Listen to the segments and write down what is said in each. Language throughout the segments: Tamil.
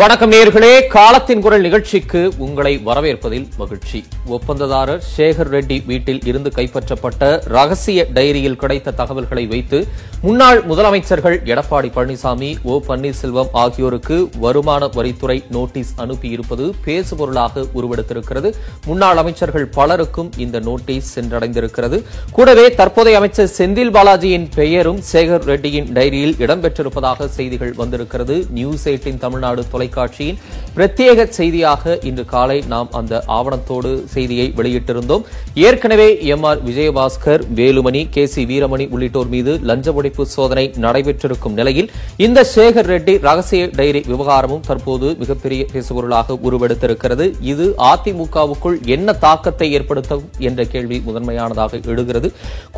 வணக்கம் நேர்களே காலத்தின் குரல் நிகழ்ச்சிக்கு உங்களை வரவேற்பதில் மகிழ்ச்சி. ஒப்பந்ததாரர் சேகர் ரெட்டி வீட்டில் இருந்து கைப்பற்றப்பட்ட ரகசிய டைரியில் கிடைத்த தகவல்களை வைத்து முன்னாள் முதலமைச்சர்கள் எடப்பாடி பழனிசாமி ஓ பன்னீர்செல்வம் ஆகியோருக்கு வருமான வரித்துறை நோட்டீஸ் அனுப்பியிருப்பது பேசுபொருளாக உருவெடுத்திருக்கிறது. முன்னாள் அமைச்சர்கள் பலருக்கும் இந்த நோட்டீஸ் சென்றடைந்திருக்கிறது. கூடவே தற்போதைய அமைச்சர் செந்தில் பாலாஜியின் பெயரும் சேகர் ரெட்டியின் டைரியில் இடம்பெற்றிருப்பதாக செய்திகள் வந்திருக்கிறது. நியூஸ் எயிட்டின் தமிழ்நாடு தொலைக்காட்சியின் பிரத்யேக செய்தியாக இன்று காலை நாம் அந்த ஆவணத்தோடு செய்தியை வெளியிட்டிருந்தோம். ஏற்கனவே M R Vijayabaskar Velumani K C Veeramani உள்ளிட்டோர் மீது லஞ்ச ஒழிப்பு சோதனை நடைபெற்றிருக்கும் நிலையில் இந்த சேகர் ரெட்டி ரகசிய டைரி விவகாரமும் தற்போது மிகப்பெரிய பேசுபொருளாக உருவெடுத்திருக்கிறது. இது அதிமுகவுக்குள் என்ன தாக்கத்தை ஏற்படுத்தும் என்ற கேள்வி முதன்மையானதாக எழுகிறது.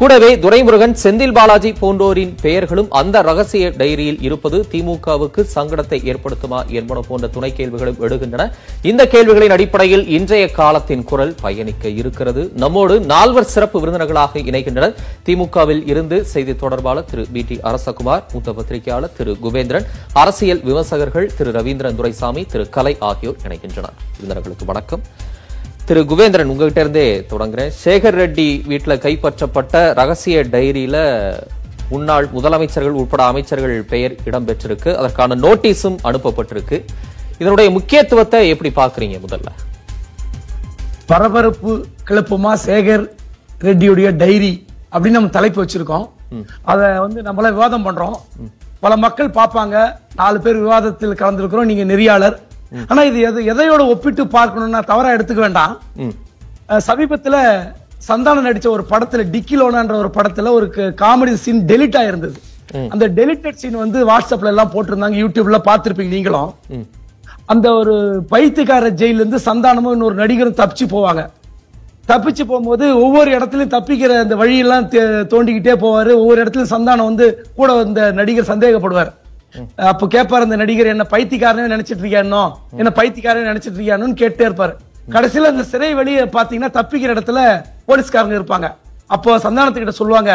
கூடவே துரைமுருகன் செந்தில் பாலாஜி போன்றோரின் பெயர்களும் அந்த ரகசிய டைரியில் இருப்பது திமுகவுக்கு சங்கடத்தை ஏற்படுத்துமா என்பன போன்ற துணை கேள்விகளும் எழுகின்றன. இந்த கேள்விகளின் அடிப்படையில் இன்றைய காலத்தின் குரல் பயணிக்க இருக்கிறது. நம்மோடு நால்வர் சிறப்பு விருந்தினர்களாக இணைகின்றனர். திமுகவில் இருந்து செய்தி தொடர்பாளர் திரு பி டி அரசகுமார் மூத்த பத்திரிகையாளர் திரு குபேந்திரன் அரசியல் விமர்சகர்கள் திரு ரவீந்திரன் துரைசாமி திரு கலை ஆகியோர் இணைகின்றனர். விருந்தினர்களுக்கு வணக்கம். திரு குபேந்திரன் உங்ககிட்ட இருந்தே தொடங்குறேன். சேகர் ரெட்டி வீட்டில் கைப்பற்றப்பட்ட ரகசிய டைரியில முன்னாள் முதலமைச்சர்கள் உட்பட அமைச்சர்கள் பெயர் இடம்பெற்றிருக்கு. அதற்கான நோட்டீஸும் அனுப்பப்பட்டிருக்கு. இதனுடைய முக்கியத்துவத்தை எப்படி பாக்குறீங்க முதல்ல? பரபரப்பு கிளப்புமா சேகர் ரெட்டியுடைய டைரி அப்படின்னு நம்ம தலைப்பு வச்சிருக்கோம். அத வந்து நம்மள விவாதம் பண்றோம். பல மக்கள் பார்ப்பாங்க. நாலு பேர் விவாதத்தில் கலந்துருக்கிறோம். நீங்க நெறியாளர். ஆனா இது எது எதையோட ஒப்பிட்டு பார்க்கணும்னா தவறா எடுத்துக்க வேண்டாம். சமீபத்துல சந்தானம் நடிச்ச ஒரு படத்துல டிக்கிலோனான்ற ஒரு படத்துல ஒரு காமெடி சீன் டெலிட் ஆயிருந்தது. அந்த டெலிட்டட் சீன் வந்து வாட்ஸ்அப்ல எல்லாம் போட்டிருந்தாங்க. யூடியூப்ல பார்த்திருப்பீங்க நீங்களும். அந்த ஒரு பைத்தியக்கார ஜெயில இருந்து சந்தானமும் இன்னொரு நடிகரும் தப்பிச்சு போவாங்க. தப்பிச்சு போகும்போது ஒவ்வொரு இடத்துலயும் தப்பிக்கிற அந்த வழியெல்லாம் தோண்டிக்கிட்டே போவாரு. ஒவ்வொரு இடத்துலயும் சந்தானம் வந்து கூட இந்த நடிகர் சந்தேகப்படுவார். அப்ப கேட்பாரு அந்த நடிகர் என்ன பைத்தியக்காரனே நினைச்சிட்டு இருக்கியானோ என்ன பைத்தியக்காரன் நினைச்சிட்டு இருக்கியானு கேட்டே இருப்பாரு. கடைசியில அந்த சிறை வெளியே பாத்தீங்கன்னா தப்பிக்கிற இடத்துல போலீஸ்காரங்க இருப்பாங்க. அப்போ சந்தானத்துக்கிட்ட சொல்லுவாங்க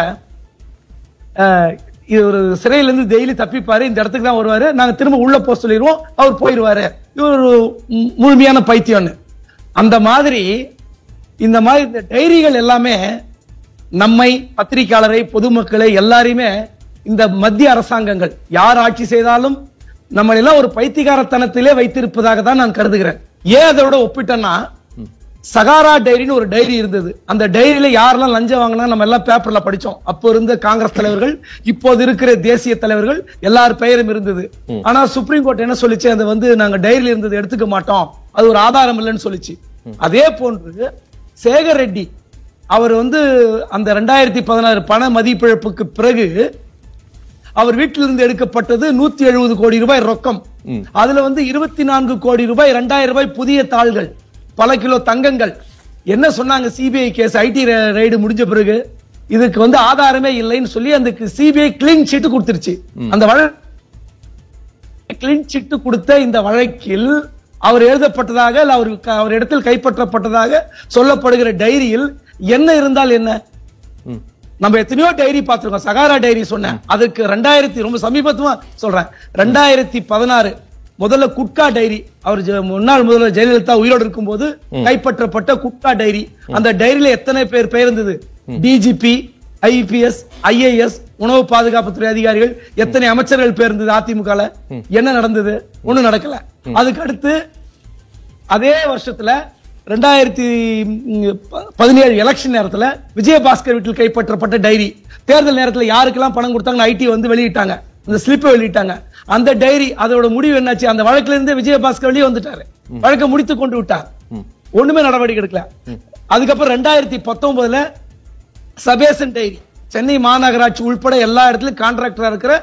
இது ஒரு சிறையில இருந்து டெய்லி தப்பிப்பாரு. இந்த இடத்துக்கு தான் வருவாரு. நாங்க திரும்ப உள்ள போக சொல்லிடுவோம் அவர் போயிடுவாரு இவர் ஒரு முழுமையான பைத்தியம்னு. அந்த மாதிரி இந்த மாதிரி இந்த டைரிகள் எல்லாமே நம்மை பத்திரிகையாளரை பொதுமக்களை எல்லாரையுமே இந்த மத்திய அரசாங்கங்கள் யார் ஆட்சி செய்தாலும் நம்மளெல்லாம் ஒரு பைத்தியகாரத்தனத்திலே வைத்திருப்பதாக தான் நான் கருதுகிறேன். ஏன் அதோட ஒப்பிட்டேன்னா சகாரா டைரின்னு ஒரு டைரி இருந்தது. அந்த டைரியில யாரெல்லாம் லஞ்சம் வாங்கினா நம்ம எல்லாம் பேப்பர்ல படிச்சோம். அப்போ இருந்த காங்கிரஸ் தலைவர்கள் இப்போது இருக்கிற தேசிய தலைவர்கள் எல்லார் பெயரும் இருந்தது. ஆனா சுப்ரீம் கோர்ட் என்ன சொல்லிச்சு? அதை வந்து நாங்க டைரியில இருந்தது எடுத்துக்க மாட்டோம். அது ஒரு ஆதாரம் இல்லைன்னு சொல்லிச்சு. அதே போன்று சேகர் ரெட்டி அவர் வந்து அந்த ரெண்டாயிரத்தி பதினாறு பண மதிப்பிழப்புக்கு பிறகு அவர் வீட்டிலிருந்து எடுக்கப்பட்டது நூத்தி எழுபது கோடி ரூபாய் ரொக்கம். அதுல வந்து இருபத்தி நான்கு கோடி ரூபாய் ரெண்டாயிரம் ரூபாய் புதிய தாள்கள். பல கிலோ தங்கங்கள். என்ன சொன்னாங்க சிபிஐ கேஸ் ஐடி ரைடு முடிஞ்ச பிறகு? இதுக்கு வந்து ஆதாரமே இல்லைன்னு சொல்லி அந்த சிபிஐ கிளீன் சீட்டு கொடுத்துருச்சு. அந்த வழக்கு கிளீன் சிட்டு கொடுத்த இந்த வழக்கில் அவர் எழுதப்பட்டதாக இல்ல அவர் அவர் இடத்தில் கைப்பற்றப்பட்டதாக சொல்லப்படுகிற டைரியில் என்ன இருந்தால் என்ன. நம்ம எத்தனையோ டைரி பார்த்திருக்கோம். சகாரா டைரி சொன்னேன். அதுக்கு ரெண்டாயிரத்தி ரொம்ப சமீபத்துவா சொல்றேன். ரெண்டாயிரத்தி பதினாறு. முதல்ல குட்கா டைரி. அவர் முன்னாள் முதல்வர் ஜெயலலிதா உயிரோடு இருக்கும்போது கைப்பற்றப்பட்ட குட்கா டைரி. அந்த டைரியில எத்தனை பேர் பெயர் இருந்தது டிஜிபி ஐபிஎஸ் ஐஏஎஸ் உணவு பாதுகாப்புத்துறை அதிகாரிகள் எத்தனை அமைச்சர்கள் பேர் இருந்தது அதிமுகல என்ன நடந்தது? ஒண்ணும் நடக்கல. அதுக்கு அடுத்து அதே வருஷத்துல ரெண்டாயிரத்தி பதினேழு எலெக்ஷன் நேரத்துல விஜயபாஸ்கர் வீட்டில் கைப்பற்றப்பட்ட டைரி. தேர்தல் நேரத்துல யாருக்கெல்லாம் பணம் கொடுத்தாங்கன்னு ஐடி வந்து வெளியிட்டாங்க. அந்த ஸ்லிப்பை வெளியிட்டாங்க. அந்த டைரி அதோட முடிவு என்னாச்சு? அந்த வழக்குல இருந்து விஜயபாஸ்கர் வெளியே வந்துட்டாரு. வழக்கை முடித்து கொண்டு விட்டார். ஒண்ணுமே நடவடிக்கை எடுக்கல. அதுக்கப்புறம் ரெண்டாயிரத்தி பத்தொன்பதுல சபேசன் டைரி சென்னை மாநகராட்சி உள்பட எல்லா இடத்துலயும் கான்ட்ராக்டரா இருக்கிற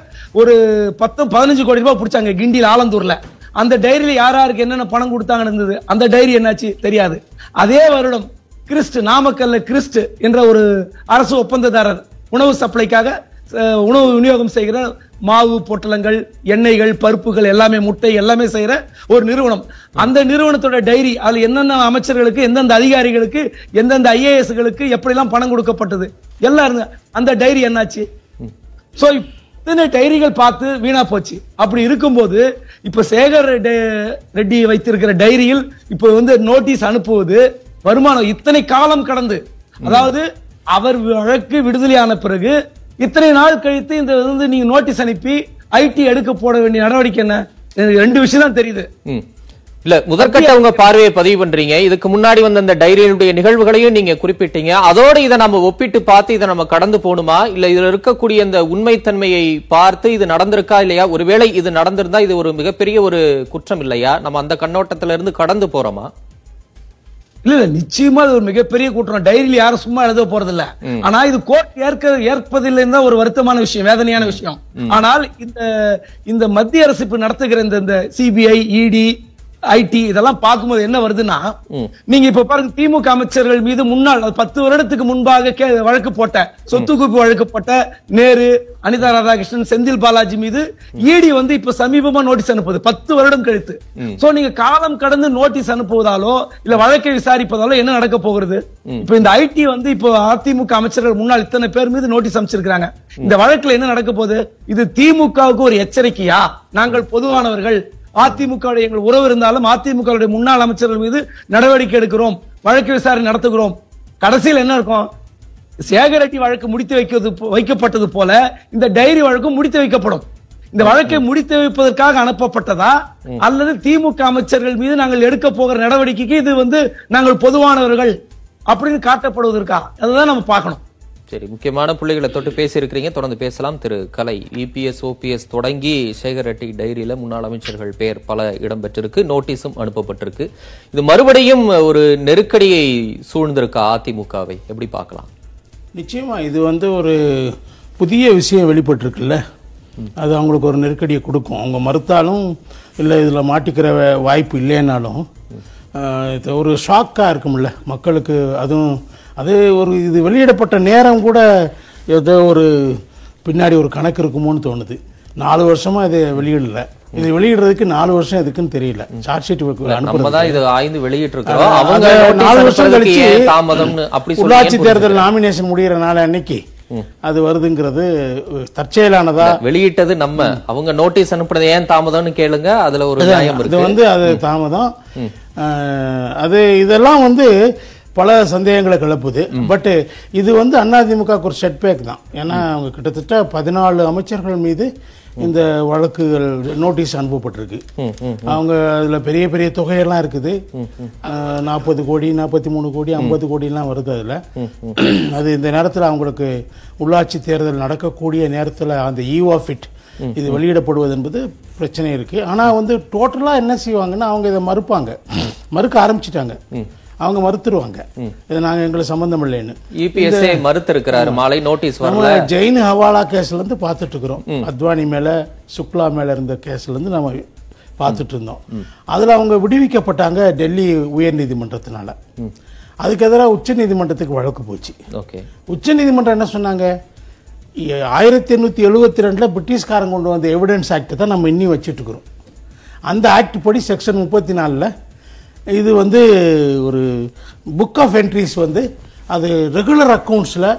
ஒரு பத்து பதினஞ்சு கோடி ரூபாய் பிடிச்சாங்க கிண்டியில் ஆலந்தூர்ல. அந்த டைரியில யார் யாருக்கு என்னென்ன பணம் கொடுத்தாங்கன்னு இருந்தது? அந்த டைரி என்னாச்சு? தெரியாது. அதே வருடம் கிறிஸ்ட் நாமக்கல்ல கிறிஸ்ட் என்ற ஒரு அரசு ஒப்பந்ததாரர் உணவு சப்ளைக்காக உணவு விநியோகம் செய்கிற மாவு பொட்டலங்கள் எண்ணெய்கள் பருப்புகள் எல்லாமே முட்டை எல்லாமே செய்யற ஒரு நிறுவனம். அந்த நிறுவனத்தோட டைரி அதுல என்னென்ன அமைச்சர்களுக்கு எந்தெந்த அதிகாரிகளுக்கு எந்தெந்த ஐஏஎஸ்களுக்கு எப்படிலாம் பணம் கொடுக்கப்பட்டது? எல்லாம் இருந்த அந்த டைரி என்னாச்சு? சோ இத்தனை டைரிகள் பார்த்து வீணா போச்சு. அப்படி இருக்கும்போது இப்ப சேகர் ரெட்டி வைத்திருக்கிற டைரியில் இப்ப வந்து நோட்டீஸ் அனுப்புவது வருமானம் இத்தனை காலம் கடந்து. அதாவது அவர் வழக்கு விடுதலையான பிறகு இத்தனை நாள் கழித்து இந்த வந்து நீங்க நோட்டீஸ் அனுப்பி ஐடி எடுக்க போட வேண்டிய நடவடிக்கை என்ன? எனக்கு ரெண்டு விஷயம் தான் தெரியுது. இல்ல முதற்கட்ட உங்க பார்வையை பதிவு பண்றீங்க. இதுக்கு முன்னாடி வந்த அந்த டைரியினுடைய நிகழ்வுகளையும் நீங்க குறிப்பிட்டீங்க. அதோட இதை நம்ம ஒப்பிட்டு பார்த்து இதை நம்ம கடந்து போகணுமா? இல்ல இதுல இருக்கக்கூடிய இந்த உண்மைத்தன்மையை பார்த்து இது நடந்திருக்கா இல்லையா? ஒருவேளை இது நடந்திருந்தா இது ஒரு மிகப்பெரிய ஒரு குற்றம் இல்லையா? நம்ம அந்த கண்ணோட்டத்துல இருந்து கடந்து போறோமா? இல்ல இல்ல நிச்சயமா இது ஒரு மிகப்பெரிய கூட்டம் டைரியில யாரும் சும்மா எழுத போறது இல்ல ஆனா இது கோர்ட் ஏற்க ஏற்பதில்லைன்னு தான் ஒரு வருத்தமான விஷயம் வேதனையான விஷயம். ஆனால் இந்த இந்த மத்திய அரசு இப்ப நடத்துகிற இந்த இந்த சிபிஐ இடி ஐடி இதெல்லாம் பார்க்கும்போது என்ன வருதுன்னா நீங்க இப்ப பாருங்க திமுக அமைச்சர்கள் மீது முன்னாள் பத்து வருடத்துக்கு முன்பாக வழக்கு போட்ட சொத்து குவிப்பு வழக்கு போட்ட நேரு அனிதா ராதாகிருஷ்ணன் செந்தில் பாலாஜி மீது இடி வந்து இப்ப சமீபமா நோட்டீஸ் அனுப்புது பத்து வருடம் கழித்து. சோ நீங்க காலம் கடந்து நோட்டீஸ் அனுப்புவதாலோ இல்ல வழக்கை விசாரிப்பதாலோ என்ன நடக்க போகிறது? இப்ப இந்த ஐடி வந்து இப்போ அதிமுக அமைச்சர்கள் முன்னாள் இத்தனை பேர் மீது நோட்டீஸ் அமைச்சிருக்காங்க இந்த வழக்குல என்ன நடக்க போகுது? இது திமுகவுக்கு ஒரு எச்சரிக்கையா? நாங்கள் பொதுவானவர்கள் அதிமுக எங்கள் உறவு இருந்தாலும் அதிமுக முன்னாள் அமைச்சர்கள் மீது நடவடிக்கை எடுக்கிறோம் வழக்கு விசாரணை நடத்துகிறோம். கடைசியில் என்ன இருக்கும்? சேகர் ரெட்டி வழக்கு முடித்து வைக்கிறது வைக்கப்பட்டது போல இந்த டைரி வழக்கும் முடித்து வைக்கப்படும். இந்த வழக்கை முடித்து வைப்பதற்காக அனுப்பப்பட்டதா? அல்லது திமுக அமைச்சர்கள் மீது நாங்கள் எடுக்க போகிற நடவடிக்கைக்கு இது வந்து நாங்கள் பொதுவானவர்கள் அப்படின்னு காட்டப்படுவதற்கா? அதுதான் நம்ம பார்க்கணும். சரி முக்கியமான பிள்ளைகளை தொட்டு பேசியிருக்கிறீங்க. தொடர்ந்து பேசலாம். திரு கலை இபிஎஸ் ஓபிஎஸ் தொடங்கி சேகர் ரெட்டி டைரியில் முன்னாள் அமைச்சர்கள் பெயர் பல இடம்பெற்றிருக்கு. நோட்டீஸும் அனுப்பப்பட்டிருக்கு. இது மறுபடியும் ஒரு நெருக்கடியை சூழ்ந்திருக்கா அதிமுகவை? எப்படி பார்க்கலாம்? நிச்சயமா இது வந்து ஒரு புதிய விஷயம் வெளிப்பட்டிருக்குல்ல. அது அவங்களுக்கு ஒரு நெருக்கடியை கொடுக்கும். அவங்க மறுத்தாலும் இல்லை இதில் மாட்டிக்கிற வாய்ப்பு இல்லைன்னாலும் இது ஒரு ஷாக்காக இருக்கும்ல. மக்களுக்கு அதுவும் அது ஒரு இது வெளியிடப்பட்ட நேரம் கூட ஏதோ ஒரு பின்னாடி ஒரு கணக்கு இருக்குமோன்னு தோணுது. நாலு வருஷமா இதை வெளியிடல. இது வெளியிடுறதுக்கு நாலு வருஷம் எதுக்குன்னு தெரியல. சார்ஜ் ஷீட் அனுப்புறது தான் இது ஆய்ந்து வெளியிட்டு இருக்கிறோம் அத- அவங்க நாலு வருஷம் கழிச்சு ஏன் தாமதம்னு அப்படி உள்ளாட்சி தேர்தல் நாமினேஷன் முடிகிற நாள் அன்னைக்கு அது வருதுங்கிறது தற்செயலானதா? வெளியிட்டது நம்ம. அவங்க நோட்டீஸ் அனுப்புறது ஏன் தாமதம்னு கேளுங்க. அதுல ஒரு நியாயம் இது வந்து அது தாமதம். அது இதெல்லாம் வந்து பல சந்தேகங்களை கிளப்புது. பட் இது வந்து அதிமுக ஒரு செட்பேக் தான். ஏன்னா அவங்க கிட்டத்தட்ட பதினாலு அமைச்சர்கள் மீது இந்த வழக்குகள் நோட்டீஸ் அனுப்பப்பட்டிருக்கு. அவங்க அதுல பெரிய பெரிய தொகையெல்லாம் இருக்குது. நாற்பது கோடி நாற்பத்தி மூணு கோடி ஐம்பது கோடிலாம் வருது அதுல. அது இந்த நேரத்தில் அவங்களுக்கு உள்ளாட்சி தேர்தல் நடக்கக்கூடிய நேரத்தில் அந்த ஈவ் ஆஃப் இட் இது வெளியிடப்படுவது என்பது பிரச்சனை இருக்கு. ஆனா வந்து டோட்டலா என்ன செய்வாங்கன்னா அவங்க இதை மறுப்பாங்க. மறுக்க ஆரம்பிச்சிட்டாங்க. அவங்க மறுத்துருவாங்க. இது நாங்க எங்களுக்கு சம்பந்தம் இல்லைன்னு. இபிஎஸ்ஏ மறுத்து இருக்கிறாரு மாலை நோட்டீஸ் வரல. நம்ம ஜெயின் ஹவாலா கேஸ்ல இருந்து பார்த்துட்டு இருக்கிறோம் அத்வானி மேல சுக்லா மேல இருந்த கேஸ்ல இருந்து நம்ம பார்த்துட்டு இருந்தோம். அதுல அவங்க விடுவிக்கப்பட்டாங்க டெல்லி உயர் நீதிமன்றத்தினால அதுக்கு எதிராக உச்ச நீதிமன்றத்துக்கு வழக்கு போச்சு. ஓகே. உச்ச நீதிமன்றம் என்ன சொன்னாங்க? ஆயிரத்தி எண்ணூத்தி எழுபத்தி ரெண்டுல பிரிட்டிஷ்காரங்க கொண்டு வந்த எவிடன்ஸ் ஆக்ட் தான் நம்ம இன்னி வச்சுட்டு இருக்கிறோம் அந்த ஆக்ட் படி செக்ஷன் முப்பத்தி நாலில் இது வந்து ஒரு புக் ஆஃப் என்ட்ரிஸ் வந்து அது ரெகுலர் அக்கௌண்ட்ஸில்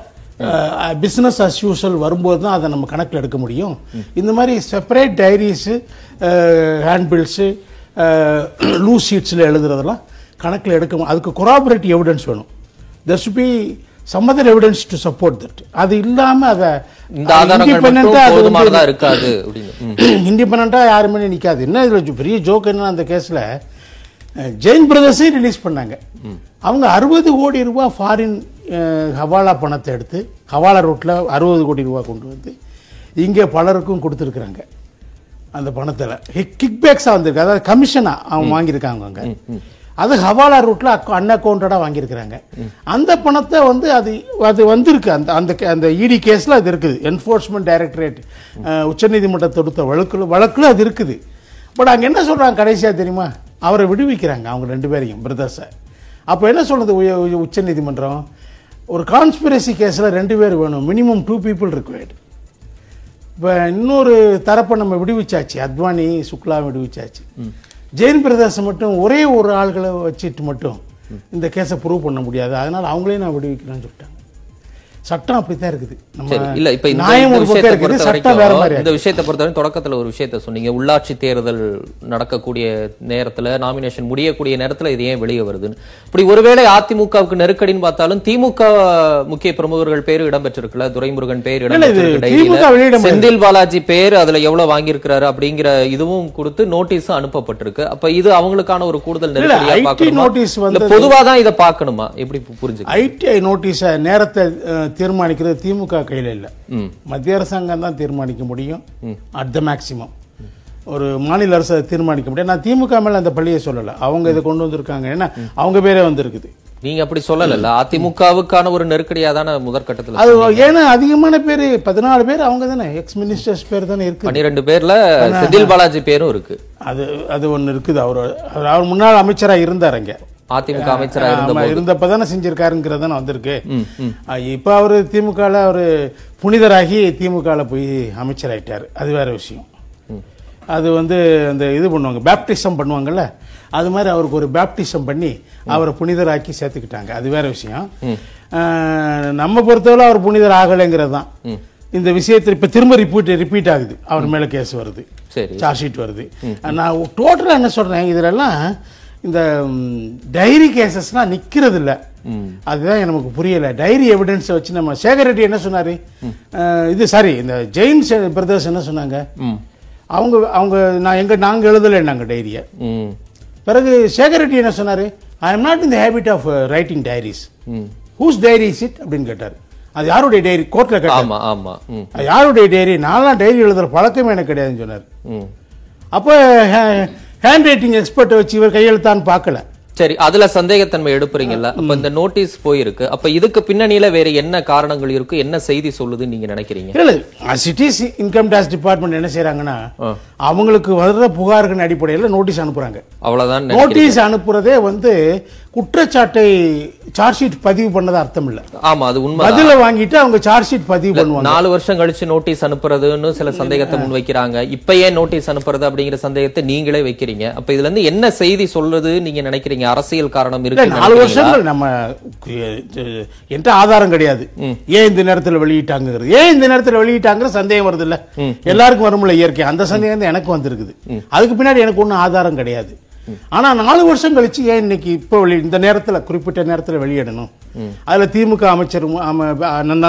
பிஸ்னஸ் அஸ் யூஷுவல் வரும்போது தான் அதை நம்ம கணக்கில் எடுக்க முடியும். இந்த மாதிரி செப்பரேட் டைரிஸு ஹேண்ட்பில்ஸு லூஸ் ஷீட்ஸில் எழுதுறதெல்லாம் கணக்கில் எடுக்க அதுக்கு கொராபரேட் எவிடன்ஸ் வேணும். There some other evidence to support that. அது இல்லாம அதை மட்டும் போதுமானதா இருக்காது. இண்டிபெண்டா யாருமே நிக்காது. என்ன இதுல பெரிய ஜோக் என்ன அந்த கேஸ்ல ஜெயின் பிரதர்ஸே ரிலீஸ் பண்ணாங்க. அவங்க அறுபது கோடி ரூபாய் ஃபாரின் ஹவாலா பணத்தை எடுத்து ஹவாலா ரூட்ல அறுபது கோடி ரூபாய் கொண்டு வந்து இங்கே பலருக்கும் கொடுத்துருக்குறாங்க. அந்த பணத்தில். கிக் பேக்ஸாக வந்திருக்கு. அதாவது கமிஷனா அவங்க வாங்கியிருக்காங்க அங்க. அது ஹவாலா ரூட்ல அன்அக்கௌண்டடா வாங்கியிருக்கிறாங்க. அந்த பணத்தை வந்து அது அது வந்திருக்கு. அந்த அந்த அந்த இடி கேஸ்ல அது இருக்குது. என்ஃபோர்ஸ்மெண்ட் டைரக்டரேட் உச்சநீதிமன்றம் தொடுத்த வழக்குல வழக்குல அது இருக்குது. பட் அங்க என்ன சொல்றாங்க கடைசியா தெரியுமா? அவரை விடுவிக்கிறாங்க அவங்க ரெண்டு பேரையும் பிரதர்ஸை அப்போ என்ன சொல்றது உய- உய- உச்சநீதிமன்றம் ஒரு கான்ஸ்பிரசி கேஸ்ல ரெண்டு பேர் வேணும் மினிமம் டூ பீப்புள் required. இப்போ இன்னொரு தரப்பை நம்ம விடுவிச்சாச்சு அத்வானி சுக்லா விடுவிச்சாச்சு. ஜெயின் பிரதர்ஸ் மட்டும் ஒரே ஒரு ஆள்களை வச்சுட்டு மட்டும் இந்த கேஸை ப்ரூவ் பண்ண முடியாது. அதனால அவங்களே நான் விடுவிக்கிறேன்னு சொல்லிட்டாங்க. சட்டம் அப்படித்தான் இருக்குது. இல்ல இப்ப நியாயம் ஒரு பக்கம் இருக்குது சட்டம் வேற மாதிரி இந்த விஷயத்தை பொறுத்தவரை தொடக்கத்துல ஒரு விஷயத்த சொன்னீங்க. உள்ளாட்சி தேர்தல் நடக்கக்கூடிய நேரத்துல நாமினேஷன் முடியக்கூடிய நேரத்துல இது ஏன் வெளியே வருதுன்னு. இப்படி ஒருவேளை அதிமுகவுக்கு நெருக்கடின்னு பார்த்தாலும் திமுக முக்கிய பிரமுகர்கள் பேரு இடம்பெற்றிருக்குல்ல. துரைமுருகன் பேர் இடம்பெற்றிருக்கு. செந்தில் பாலாஜி பேர் அதுல எவ்வளவு வாங்கியிருக்கிறாரு அப்படிங்கிற இதுவும் கொடுத்து நோட்டீஸும் அனுப்பப்பட்டிருக்கு. அப்ப இது அவங்களுக்கான ஒரு கூடுதல் நெருக்கடியா பார்க்கணுமா? notice இல்ல வந்தது- பொதுவா தான் இதை பார்க்கணுமா? எப்படி புரிஞ்சுக்க? ஐடிஐ நோட்டீஸை நேரத்தை தீர்மானிக்கிறது திமுக கையில இல்ல. மத்திய அரசாங்கம் தான் தீர்மானிக்க முடியும். அட் த மேக்சிமம் ஒரு மாநில அரசு அதை தீர்மானிக்க முடியும். நான் திமுக மேல அந்த பள்ளியை சொல்லல. அவங்க இதை கொண்டு வந்திருக்காங்க. ஏன்னா அவங்க பேரே வந்திருக்குது. நீங்க அப்படி சொல்லல அதிமுகவுக்கான ஒரு நெருக்கடியா தானே முதற்கட்டத்துல அது ஏன்னா அதிகமான பேர் பதினாலு பேர் அவங்க தானே. எக்ஸ் மினிஸ்டர்ஸ் பேர் தானே இருக்கு பன்னிரெண்டு பேர்ல செந்தில் பாலாஜி பேரும் இருக்கு. அது அது ஒண்ணு இருக்குது. அவர் அவர் முன்னாள் அமைச்சரா இருந்தார் அங்க. அதிமுக அமைச்சரா இருந்த இருந்தப்ப தானே செஞ்சிருக்காருங்கிறது தானே வந்திருக்கு. இப்ப அவரு திமுகல அவரு புனிதராகி திமுகல போய் அமைச்சராயிட்டாரு. அது வேற விஷயம். அது வந்து அந்த இது பண்ணுவாங்க பேப்டிசம் பண்ணுவாங்கல்ல? அது மாதிரி அவருக்கு ஒரு பேப்டிசம் பண்ணி அவரை புனிதராக்கி சேர்த்துக்கிட்டாங்க. அது வேற விஷயம். நம்ம பொறுத்தவரை அவர் புனிதர் ஆகலைங்கிறது தான் இந்த விஷயத்தில் இப்ப திரும்ப ரிப்பீட் ரிப்பீட் ஆகுது. அவர் மேல கேஸ் வருது. சரி. சார்ஜ் ஷீட் வருது. நான் டோட்டலா என்ன சொல்றேன்? இதுலலாம் இந்த டைரி கேசஸ்லாம் நிக்கிறது இல்ல அதுதான் நமக்கு புரியல. டைரி எவிடன்ஸ் வச்சு நம்ம சேகர் ரெட்டி என்ன சொன்னாரு? இது சாரி இந்த ஜெயின் பிரதர்ஸ் என்ன சொன்னாங்க? அவங்க அவங்க நான் எங்க நாங்க எழுதலைன்னாங்க டைரிய ம். பிறகு சேகர் ரெட்டி என்ன சொன்னாரு? I am not in the habit of writing diaries whose diary is it அப்படின்னு கேட்டாரு. அது யாருடைய டைரி கோர்ட்ல கேட்டார். யாருடைய டைரி நான்லாம் டைரி எழுதுற பழக்கமே எனக்கு கிடையாதுன்னு சொன்னார். அப்போ ஹேண்ட் ரைட்டிங் எக்ஸ்பர்ட்டை வச்சு இவர் கையெழுத்தான்னு பார்க்கல. சரி அதுல சந்தேகத்தன்மை எடுப்புறீங்கல்ல. அப்ப இந்த நோட்டீஸ் போயிருக்கு. அப்ப இதுக்கு பின்னணியில வேற என்ன காரணங்கள் இருக்கு? என்ன செய்தி சொல்லுதுன்னு நீங்க நினைக்கிறீங்க? இல்ல சிட்டிஸ் இன்கம் டேக்ஸ் டிபார்ட்மெண்ட் என்ன செய்றாங்கன்னா ஆ. அவங்களுக்கு வர்ற புகார்களின் அடிப்படையில் நோட்டீஸ் அனுப்புறாங்க. அவ்வளவுதான். நோட்டீஸ் அனுப்புறதே வந்து குற்றச்சாட்டை சார்ஜ் ஷீட் பதிவு பண்ணது அர்த்தம் இல்ல ஆமா அது உண்மை பதில வாங்கிட்டு அவங்க சார்ஜ் ஷீட் பதிவு பண்ணுவாங்க. நாலு வருஷம் கழிச்சு நோட்டீஸ் அனுப்புறதுன்னு சில சந்தேகத்தை முன் வைக்கிறாங்க இப்ப ஏன் நோட்டீஸ் அனுப்புறது அப்படிங்கிற சந்தேகத்தை நீங்களே வைக்கிறீங்க. அப்ப இதுல இருந்து என்ன செய்தி சொல்றது நீங்க நினைக்கிறீங்க? அரசியல் காரணம் இருக்கு நாலு வருஷங்கள் நம்ம என்கிட்ட ஆதாரம் கிடையாது. ஏன் இந்த நேரத்துல வெளியிட்டாங்கிறது ஏன் இந்த நேரத்துல வெளியிட்டாங்கிற சந்தேகம் வருது இல்ல எல்லாருக்கும் வரும்ல இயற்கை. அந்த சந்தேகம் தான் எனக்கு வந்திருக்குது. அதுக்கு பின்னாடி எனக்கு ஒண்ணும் ஆதாரம் கிடையாது. ஆனா நாலு வருஷம் கழிச்சு ஏன் இன்னைக்கு இப்போ வெளி இந்த நேரத்துல குறிப்பிட்ட நேரத்துல வெளியிடணும்? அதுல திமுக அமைச்சர்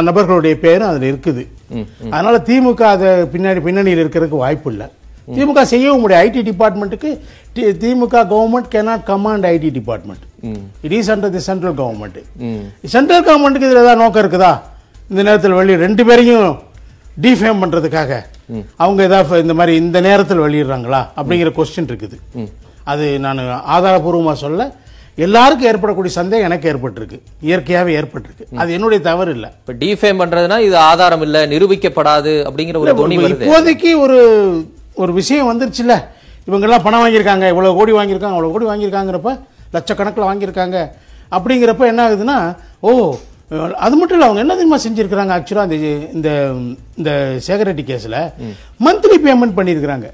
நபர்களுடைய பேரும் அதுல இருக்குது. அதனால திமுக அதை பின்னாடி பின்னணியில் இருக்கிறதுக்கு வாய்ப்பு இல்லை. திமுக செய்யவும் முடியாது. ஐடி டிபார்ட்மெண்ட்டுக்கு DMK government cannot command IT department it is under the central government. Central கவர்மெண்ட்டுக்கு இதுல ஏதாவது நோக்கம் இருக்குதா? இந்த நேரத்தில் வெளியே ரெண்டு பேரையும் டிஃபேம் பண்றதுக்காக. அவங்க ஏதாவது இந்த மாதிரி இந்த நேரத்தில் வெளியிடுறாங்களா? அப்படிங்கிற கொஸ்டின் இருக்குது. அது நான் ஆதாரபூர்வமா சொல்ல எல்லாருக்கும் ஏற்படக்கூடிய சந்தேகம் எனக்கு ஏற்பட்டிருக்கு. இயற்கையாவே ஏற்பட்டிருக்கு. அது என்னுடைய தவறு இல்லை. இப்ப டிஃபேம் பண்றதுனா இது ஆதாரம் இல்ல நிரூபிக்கப்படாது அப்படிங்கிற ஒரு இப்போதைக்கு ஒரு ஒரு விஷயம் வந்துருச்சுல்ல? இவங்க எல்லாம் பணம் வாங்கியிருக்காங்க இவ்வளவு கோடி வாங்கியிருக்காங்க அவ்வளவு கோடி வாங்கியிருக்காங்கிறப்ப லட்சக்கணக்கில் வாங்கியிருக்காங்க. அப்படிங்கிறப்ப என்ன ஆகுதுன்னா ஓ அது மட்டும் இல்லை அவங்க என்ன தெரியுமா செஞ்சிருக்கிறாங்க ஆக்சுவலாக இந்த இந்த இந்த சேகரட்டி கேஸில்? மந்த்லி பேமெண்ட் பண்ணியிருக்கிறாங்க.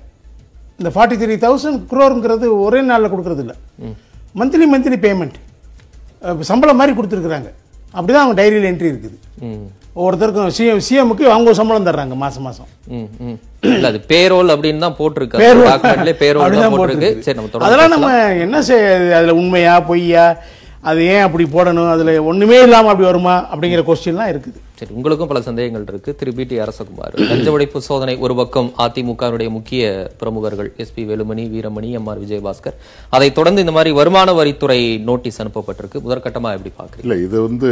இந்த ஃபார்ட்டி த்ரீ தௌசண்ட் குரோருங்கிறது ஒரே நாளில் கொடுக்கறது இல்லை. மந்த்லி மந்த்லி பேமெண்ட் சம்பளம் மாதிரி கொடுத்துருக்குறாங்க. அப்படிதான் அவங்க டைரியில் என்ட்ரி இருக்குது. ஒவ்வொருத்தருக்கும் சிஎம் சிஎம்க்கு அவங்க சம்பளம் தர்றாங்க மாசம் மாசம். ம், ம். இல்ல அது பேரோல் அப்படின்னு தான் போட்டிருக்கு. பேரோல். தான் போட்டிருக்கு. சரி நம்ம அதெல்லாம் நம்ம என்ன செய்ய அதுல உண்மையா பொய்யா அது ஏன் அப்படி போடணும் அதுல ஒண்ணுமே இல்லாம அப்படி வருமா அப்படிங்கிற கொஸ்டின்லாம் இருக்குது. சரி உங்களுக்கும் பல சந்தேகங்கள் இருக்கு. திரு. பி. டி. அரசகுமார் லஞ்ச ஒழிப்பு சோதனை ஒரு பக்கம் அதிமுகவினுடைய முக்கிய பிரமுகர்கள் SP Velumani Veeramani M. R. Vijayabaskar. அதை தொடர்ந்து இந்த மாதிரி வருமான வரித்துறை நோட்டீஸ் அனுப்பப்பட்டிருக்கு. முதற்கட்டமா எப்படி பாக்குறீங்க? இல்ல இது வந்து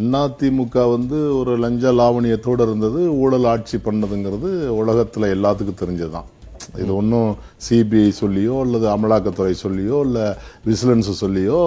அதிமுக வந்து ஒரு லஞ்ச லாவணியத்தோடு இருந்தது ஊழல் ஆட்சி பண்ணதுங்கிறது உலகத்தில் எல்லாத்துக்கும் தெரிஞ்சதுதான். இது ஒன்றும் சிபிஐ சொல்லியோ அல்லது அமலாக்கத்துறை சொல்லியோ இல்லை விசிலன்ஸ் சொல்லியோ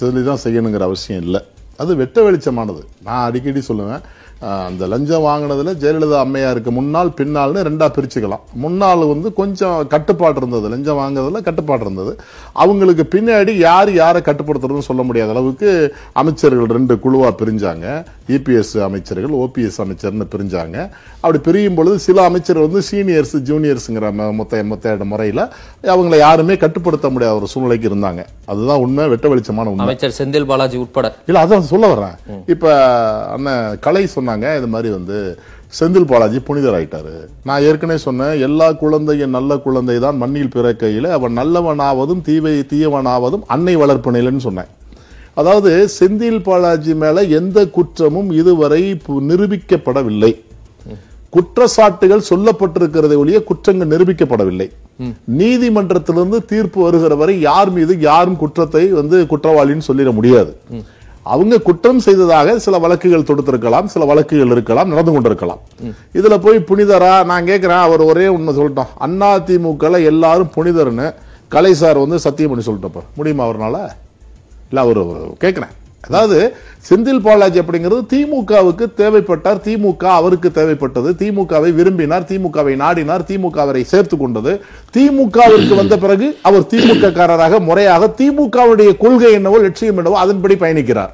சொல்லி தான் செய்யணுங்கிற அவசியம் இல்லை. அது வெட்ட வெளிச்சமானது. நான் அடிக்கடி சொல்லுவேன் அந்த லஞ்சம் வாங்கினதுல ஜெயலலிதா அம்மையாருக்கு முன்னாள் பின்னால்னு ரெண்டா பிரிச்சுக்கலாம். முன்னாள் வந்து கொஞ்சம் கட்டுப்பாடு இருந்தது. லஞ்சம் வாங்குறதுல கட்டுப்பாடு இருந்தது. அவங்களுக்கு பின்னாடி யார் யாரை கட்டுப்படுத்துறதுன்னு சொல்ல முடியாத அளவுக்கு அமைச்சர்கள் ரெண்டு குழுவா பிரிஞ்சாங்க. இபிஎஸ் அமைச்சர்கள் ஓபிஎஸ் அமைச்சர்னு பிரிஞ்சாங்க. அப்படி பிரியும் பொழுது சில அமைச்சர்கள் வந்து சீனியர்ஸ் ஜூனியர்ஸுங்கிற மொத்த மொத்த முறையில் அவங்களை யாருமே கட்டுப்படுத்த முடியாத ஒரு சூழ்நிலைக்கு இருந்தாங்க. அதுதான் உண்மை வெட்ட வெளிச்சமான உண்மை. அமைச்சர் செந்தில் பாலாஜி உட்பட. இல்ல அதான் சொல்ல வர்றேன். இப்ப அண்ணன் கலை சொன்னாங்க இது மாதிரி வந்து செந்தில் பாலாஜி புனிதர் ஆயிட்டாரு நான் ஏற்கனவே சொன்னேன் எல்லா குழந்தையும் நல்ல குழந்தை தான் மண்ணில் பிறக்கையில் அவன் நல்லவனாவதும் தீவை தீயவனாவதும் அன்னை வளர்ப்பினையிலன்னு சொன்னேன். அதாவது செந்தில் பாலாஜி மேலே எந்த குற்றமும் இதுவரை நிரூபிக்கப்படவில்லை. குற்றச்சாட்டுகள் சொல்லப்பட்டிருக்கிறதை ஒழிய குற்றங்கள் நிரூபிக்கப்படவில்லை. நீதிமன்றத்திலிருந்து தீர்ப்பு வருகிற வரை யார் மீது யாரும் குற்றத்தை வந்து குற்றவாளின்னு சொல்லிட முடியாது. அவங்க குற்றம் செய்ததாக சில வழக்குகள் தொடுத்திருக்கலாம் சில வழக்குகள் இருக்கலாம் நடந்து கொண்டிருக்கலாம். இதுல போய் புனிதரா நான் கேட்கிறேன் அவர் ஒரே உண்மை சொல்லிட்டோம். அண்ணா திமுக எல்லாரும் புனிதர்னு கலை சார் வந்து சத்தியம் பண்ணி சொல்லிட்டப்ப முடியுமா அவர்னால? இல்ல அவர் கேட்கிறேன் அதாவது செந்தில் பாலாஜி அப்படிங்கிறது திமுகவுக்கு தேவைப்பட்டார். திமுக அவருக்கு தேவைப்பட்டது. திமுகவை விரும்பினார். திமுகவை நாடினார். திமுக அவரை சேர்த்து கொண்டது. திமுகவிற்கு வந்த பிறகு அவர் திமுக காரராக முறையாக திமுகவுடைய கொள்கை என்னவோ லட்சியம் என்னவோ அதன்படி பயணிக்கிறார்.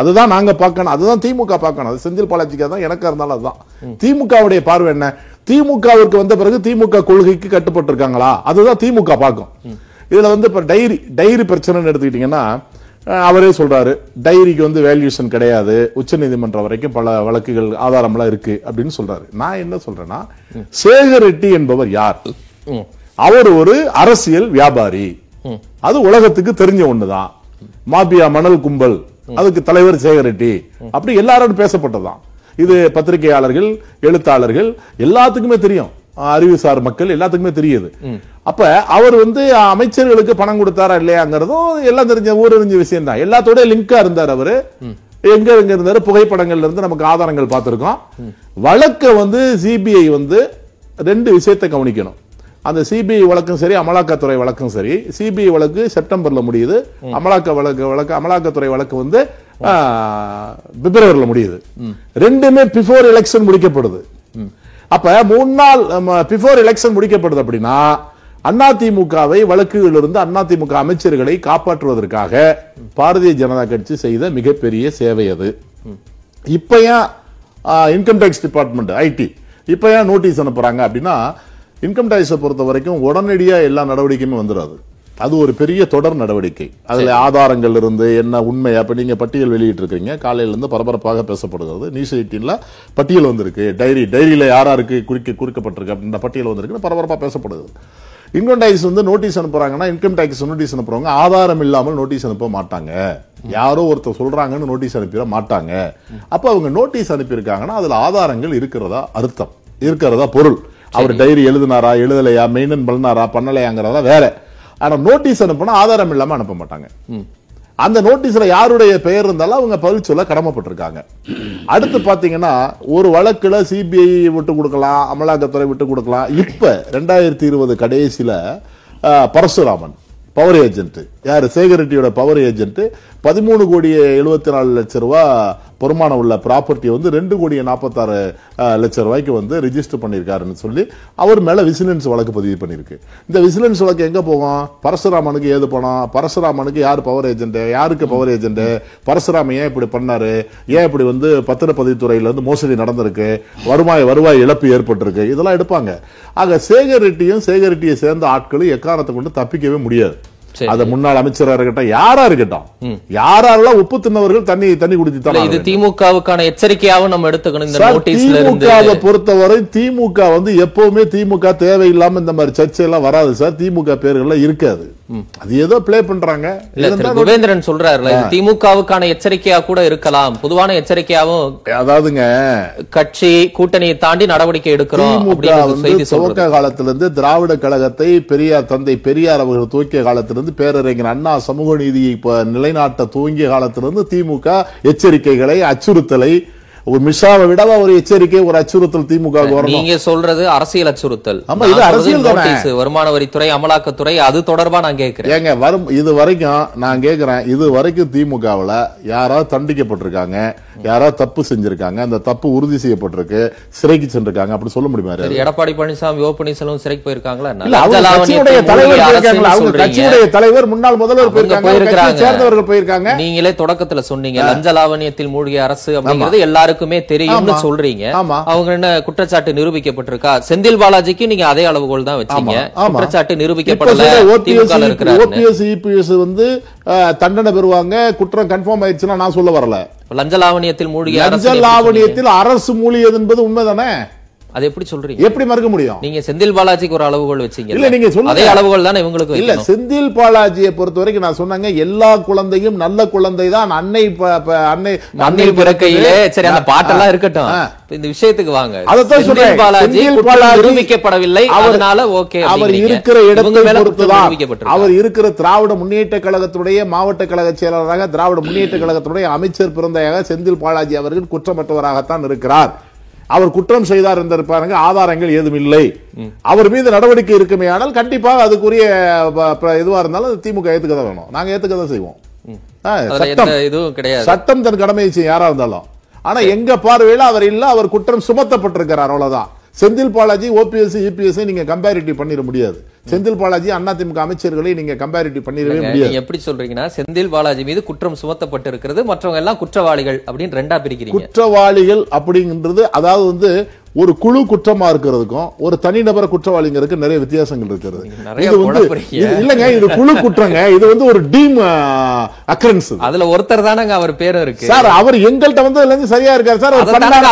அதுதான் நாங்க பார்க்கணும். அதுதான் திமுக பார்க்கணும். அது செந்தில் பாலாஜிக்கு தான் எனக்கா இருந்தாலும் அதுதான். திமுகவுடைய பார்வை என்ன? திமுகவிற்கு வந்த பிறகு திமுக கொள்கைக்கு கட்டுப்பட்டு இருக்காங்களா அதுதான் திமுக பார்க்கும். இதுல வந்து இப்ப டைரி டைரி பிரச்சனைன்னு எடுத்துக்கிட்டீங்கன்னா அவரே சொல்றாரு டைரிக்கு வந்து வேல்யூஷன் கிடையாது உச்சநீதிமன்றம் வரைக்கும் பல வழக்குகள் ஆதாரம்லாம் இருக்கு அப்படின்னு சொல்றாரு. நான் என்ன சொல்றேன்னா சேகர் ரெட்டி என்பவர் யார்? அவர் ஒரு அரசியல் வியாபாரி. அது உலகத்துக்கு தெரிஞ்ச ஒண்ணுதான். மாபியா மணல் கும்பல் அதுக்கு தலைவர் சேகர் ரெட்டி. அப்படி எல்லாரும் பேசப்பட்டதுதான். இது பத்திரிகையாளர்கள் எழுத்தாளர்கள் எல்லாத்துக்குமே தெரியும். அறிவுசார் மக்கள் எல்லாத்துக்குமே தெரியுது. அப்ப அவர் வந்து அமைச்சர்களுக்கு பணம் கொடுத்தாரா இல்லையாங்கிறதும் எல்லாம் தெரிஞ்ச ஊரறிஞ்ச விஷயம் தான் எல்லாத்தோட லிங்கா இருந்தார் அவரு. எங்க எங்க இருந்தாரு? புகைப்படங்கள்ல இருந்து நமக்கு ஆதாரங்கள் பார்த்திருக்கோம். வழக்க வந்து சிபிஐ வந்து ரெண்டு விஷயத்தை கவனிக்கணும். அந்த சிபிஐ வழக்கும் சரி அமலாக்கத்துறை வழக்கும் சரி. சிபிஐ வழக்கு செப்டம்பர்ல முடியுது. அமலாக்க வழக்கு வழக்கு அமலாக்கத்துறை வழக்கு வந்து பிப்ரவரியில முடியுது. ரெண்டுமே பிஃபோர் எலெக்ஷன் முடிக்கப்படுது. அப்ப மூணு நாள் பிஃபோர் எலெக்ஷன் முடிக்கப்படுது அப்படின்னா அதிமுகவை வழக்குகளிலிருந்து அதிமுக அமைச்சர்களை காப்பாற்றுவதற்காக பாரதிய ஜனதா கட்சி செய்த மிகப்பெரிய சேவை அது. இப்ப ஏன் இன்கம் டேக்ஸ் டிபார்ட்மெண்ட் ஐடி இப்ப ஏன் நோட்டீஸ் அனுப்புறாங்க அப்படின்னா இன்கம் டேக்ஸை பொறுத்த வரைக்கும் உடனடியா எல்லா நடவடிக்கையுமே வந்துடாது அது ஒரு பெரிய தொடர் நடவடிக்கை. அதுல ஆதாரங்கள் இருந்து என்ன உண்மை அப்ப நீங்க பட்டியல் வெளியிட்டு இருக்கீங்க காலையில இருந்து பரபரப்பாக பேசப்படுகிறது. நியூஸ் எயிட்டீன்ல பட்டியல் வந்திருக்கு. டைரி டைரியில யாராருக்கு குறிக்க குறிக்கப்பட்டிருக்கு அப்படின்ற பட்டியல் வந்திருக்கு. பரபரப்பா பேசப்படுது. இன்கம் டேக்ஸ் வந்து நோட்டீஸ் அனுப்புறாங்கன்னா இன்கம் டேக்ஸ் நோட்டீஸ் அனுப்புறவங்க ஆதாரம் இல்லாமல் நோட்டீஸ் அனுப்ப மாட்டாங்க. யாரோ ஒருத்தர் சொல்றாங்கன்னு நோட்டீஸ் அனுப்பிட மாட்டாங்க. அப்ப அவங்க நோட்டீஸ் அனுப்பியிருக்காங்கன்னா அதுல ஆதாரங்கள் இருக்கிறதா அர்த்தம். இருக்கிறதா பொருள். அவர் டைரி எழுதினாரா எழுதலையா மெயின்டன் பண்ணாரா பண்ணலையாங்கிறதா வேற. ஆனா நோட்டீஸ் அனுப்புனா ஆதாரம் இல்லாம அனுப்ப மாட்டாங்க. அந்த நோட்டீஸ்ல யாருடைய பெயர் இருந்தாலும் அவங்க பதில் சொல்ல கடமைப்பட்டிருக்காங்க. அடுத்து பாத்தீங்கன்னா ஒரு வழக்குல சிபிஐ விட்டு கொடுக்கலாம் அமலாக்கத்துறை விட்டு கொடுக்கலாம். இப்ப ரெண்டாயிரத்தி இருபது கடைசியில பரசுராமன் பவர் ஏஜென்ட் சேகர் ரெட்டியோட பவர் ஏஜென்ட் பதிமூணு கோடியே எழுபத்தி நாலு லட்சம் ரூபாய் பொறுமானம் உள்ள ப்ராப்பர்ட்டி வந்து ரெண்டு கோடியே நாற்பத்தாறு லட்சம் ரூபாய்க்கு வந்து ரிஜிஸ்டர் பண்ணியிருக்காருன்னு சொல்லி அவர் மேலே விசிலன்ஸ் வழக்கு பதிவு பண்ணியிருக்கு. இந்த விசிலன்ஸ் வழக்கு எங்கே போகும்? பரசுராமனுக்கு ஏது போனோம்? பரசுராமனுக்கு யார் பவர் ஏஜென்ட் யாருக்கு பவர் ஏஜென்ட் பரசுராமன் ஏன் இப்படி பண்ணாரு? ஏன் இப்படி வந்து பத்திரப்பதிவுத்துறையில் வந்து மோசடி நடந்திருக்கு? வருவாய் வருவாய் இழப்பு ஏற்பட்டிருக்கு. இதெல்லாம் எடுப்பாங்க. ஆக சேகர் ரெட்டியும் சேகர் ரெட்டியை சேர்ந்த ஆட்களும் எக்காரணத்தை கொண்டு தப்பிக்கவே முடியாது. அது முன்னாள் அமைச்சரா இருக்கட்டும் யாரா இருக்கட்டும். யாரெல்லாம் உப்பு தின்னவர்கள் தண்ணி தண்ணி குடித்து இல்ல, இது திமுகவுக்கான எச்சரிக்கையாவும் நம்ம எடுத்துக்கணும். இந்த சார், நோட்டீஸ்ல இருந்து. திமுகவை பொறுத்தவரை திமுக வந்து எப்பவுமே திமுக தேவையில்லாம இந்த மாதிரி சர்ச்சை எல்லாம் வராது சார். திமுக பேர்கள்லாம் இருக்காது. அது ஏதோ ப்ளே பண்றாங்க. இருந்தா குபேந்திரன் சொல்றாருல திமுகவுக்கான எச்சரிக்கையா கூட இருக்கலாம். பொதுவான எச்சரிக்கையாவும் அதாவதுங்க கட்சி கூட்டணியை தாண்டி நடவடிக்கை எடுக்கிறோம் துவக்க காலத்திலிருந்து திராவிட கழகத்தை பெரியார் தந்தை பெரியார் அவர்கள் துவக்கிய காலத்திலிருந்து பேரறிஞர் அண்ணா சமூக நீதியை நிலைநாட்ட துவங்கிய காலத்திலிருந்து திமுக எச்சரிக்கைகளை அச்சுறுத்தலை ஒரு மிஷாவை விடவா ஒரு எச்சரிக்கை ஒரு அச்சுறுத்தல் திமுக நீங்க சொல்றது அரசியல் அச்சுறுத்தல். ஆமா, இது அரசியல் தானே. வருமான வரித்துறை அமலாக்கத்துறை அது தொடர்பா நான் கேட்கிறேன். ஏங்க வரும் இது வரைக்கும் நான் கேக்குறேன் இது வரைக்கும் திமுகவுல யாராவது தண்டிக்கப்பட்டிருக்காங்க யாராவது தப்பு செஞ்சிருக்காங்க அந்த தப்பு உறுதி செய்யப்பட்டிருக்கு சிறைக்கு சென்றிருக்காங்க அப்படி சொல்ல முடியுமா எடப்பாடி பழனிசாமி ஓ பன்னீர்செல்வம் சிறைக்கு போயிருக்காங்களா கட்சியுடைய தலைவர் முன்னாள் முதல்வர் போயிருக்காங்க. சேர்ந்தவர்கள் போயிருக்காங்க. நீங்களே தொடக்கத்துல சொன்னீங்க லஞ்ச லாவண்யத்தில் மூழ்கிய அரசு அப்படிங்கிறது எல்லாருக்குமே தெரியும்னு ஆமா. சொல்றீங்க. அவங்க என்ன குற்றச்சாட்டு நிரூபிக்கப்பட்டிருக்கா? செந்தில் பாலாஜிக்கு நீங்க அதே அளவுகோல் தான் வச்சீங்க. குற்றச்சாட்டு நிரூபிக்கப்படல இருக்கிறாரு OPS, EPS வந்து தண்டனை பெறுவாங்க. குற்றம் கன்ஃபார்ம் ஆயிடுச்சுன்னா நான் சொல்ல வரல. லஞ்ச லாவண்யத்தில் அரசு லஞ்ச லாவணியத்தில் அரசு மூலியது என்பது உண்மைதானே? அது எப்படி சொல்றீங்க? எப்படி மறுக்க முடியும்? நீங்க செந்தில் பாலாஜிக்கு ஒரு அளவுகோல் வச்சீங்க இல்ல, நீங்க சொல்லுங்க. அதே அளவுகோல் தானே இவங்களுக்கு இல்ல. செந்தில் பாலாஜியை பொறுத்த வரைக்கும் நான் சொன்னாங்க எல்லா குழந்தையும் நல்ல குழந்தை தான். அன்னை அன்னை மண்ணில் பிறக்கையிலே சரி அந்த பாட்டெல்லாம் இருக்கட்டும். இந்த விஷயத்துக்கு வாங்க. அதைத்தான் செந்தில் சொல்றேன். பாலாஜி நிரூபிக்கப்படவில்லை. அதனால ஓகே அவர். இருக்கிற இடத்தை பொறுத்துதான். நிரூபிக்கப்பட்டிருக்கு. அவர் இருக்கிற திராவிட முன்னேற்ற கழகத்துடைய மாவட்ட கழக செயலாளராக திராவிட முன்னேற்ற கழகத்துடைய அமைச்சர் பிறந்தையாக செந்தில் பாலாஜி அவர்கள் குற்றமற்றவராகத்தான் இருக்கிறார். அவர் குற்றம் செய்தார் என்றிருப்பாருங்க ஆதாரங்கள் ஏதும் இல்லை அவர் மீது நடவடிக்கை இருக்குமே ஆனால் கண்டிப்பாக அதுக்குரிய இதுவா இருந்தாலும் திமுக ஏத்துக்க தான் வேணும். நாங்க ஏத்துக்க தான் செய்வோம் சட்டம். சட்டம் தன் கடமையை செய்யும் யாரா இருந்தாலும். ஆனா எங்க பார்வையில அவர் இல்ல அவர் குற்றம் சுமத்தப்பட்டிருக்கிறார் அவ்வளவுதான். செந்தில் பாலாஜி ஓபிஎஸ் இபிஎஸ் நீங்க கம்பேரிட்டிவ் பண்ணிட முடியாது. செந்தில் பாலாஜி அதிமுக அமைச்சர்களை நீங்க கம்பேரிட்டிவ் பண்ணிடவே முடியாது. எப்படி சொல்றீங்கன்னா செந்தில் பாலாஜி மீது குற்றம் சுமத்தப்பட்டு இருக்கிறது மற்றவங்க எல்லாம் குற்றவாளிகள் அப்படின்னு ரெண்டா பிரிக்கிறீங்க. குற்றவாளிகள் அப்படிங்கிறது அதாவது வந்து ஒரு குழு குற்றமா இருக்கிறதுக்கும் ஒரு தனிநபர குற்றவாளிங்கிறதுக்கு நிறைய வித்தியாசங்கள் இருக்கிறது. இது வந்து இல்லங்க இது குழு குற்றங்க. இது வந்து ஒரு டீம் அக்கரன்ஸ் அதுல ஒருத்தர் தானங்க அவர் பேரும் இருக்கு. சார் அவர் எங்கள்கிட்ட வந்ததுல இருந்து சரியா இருக்காரு சார்.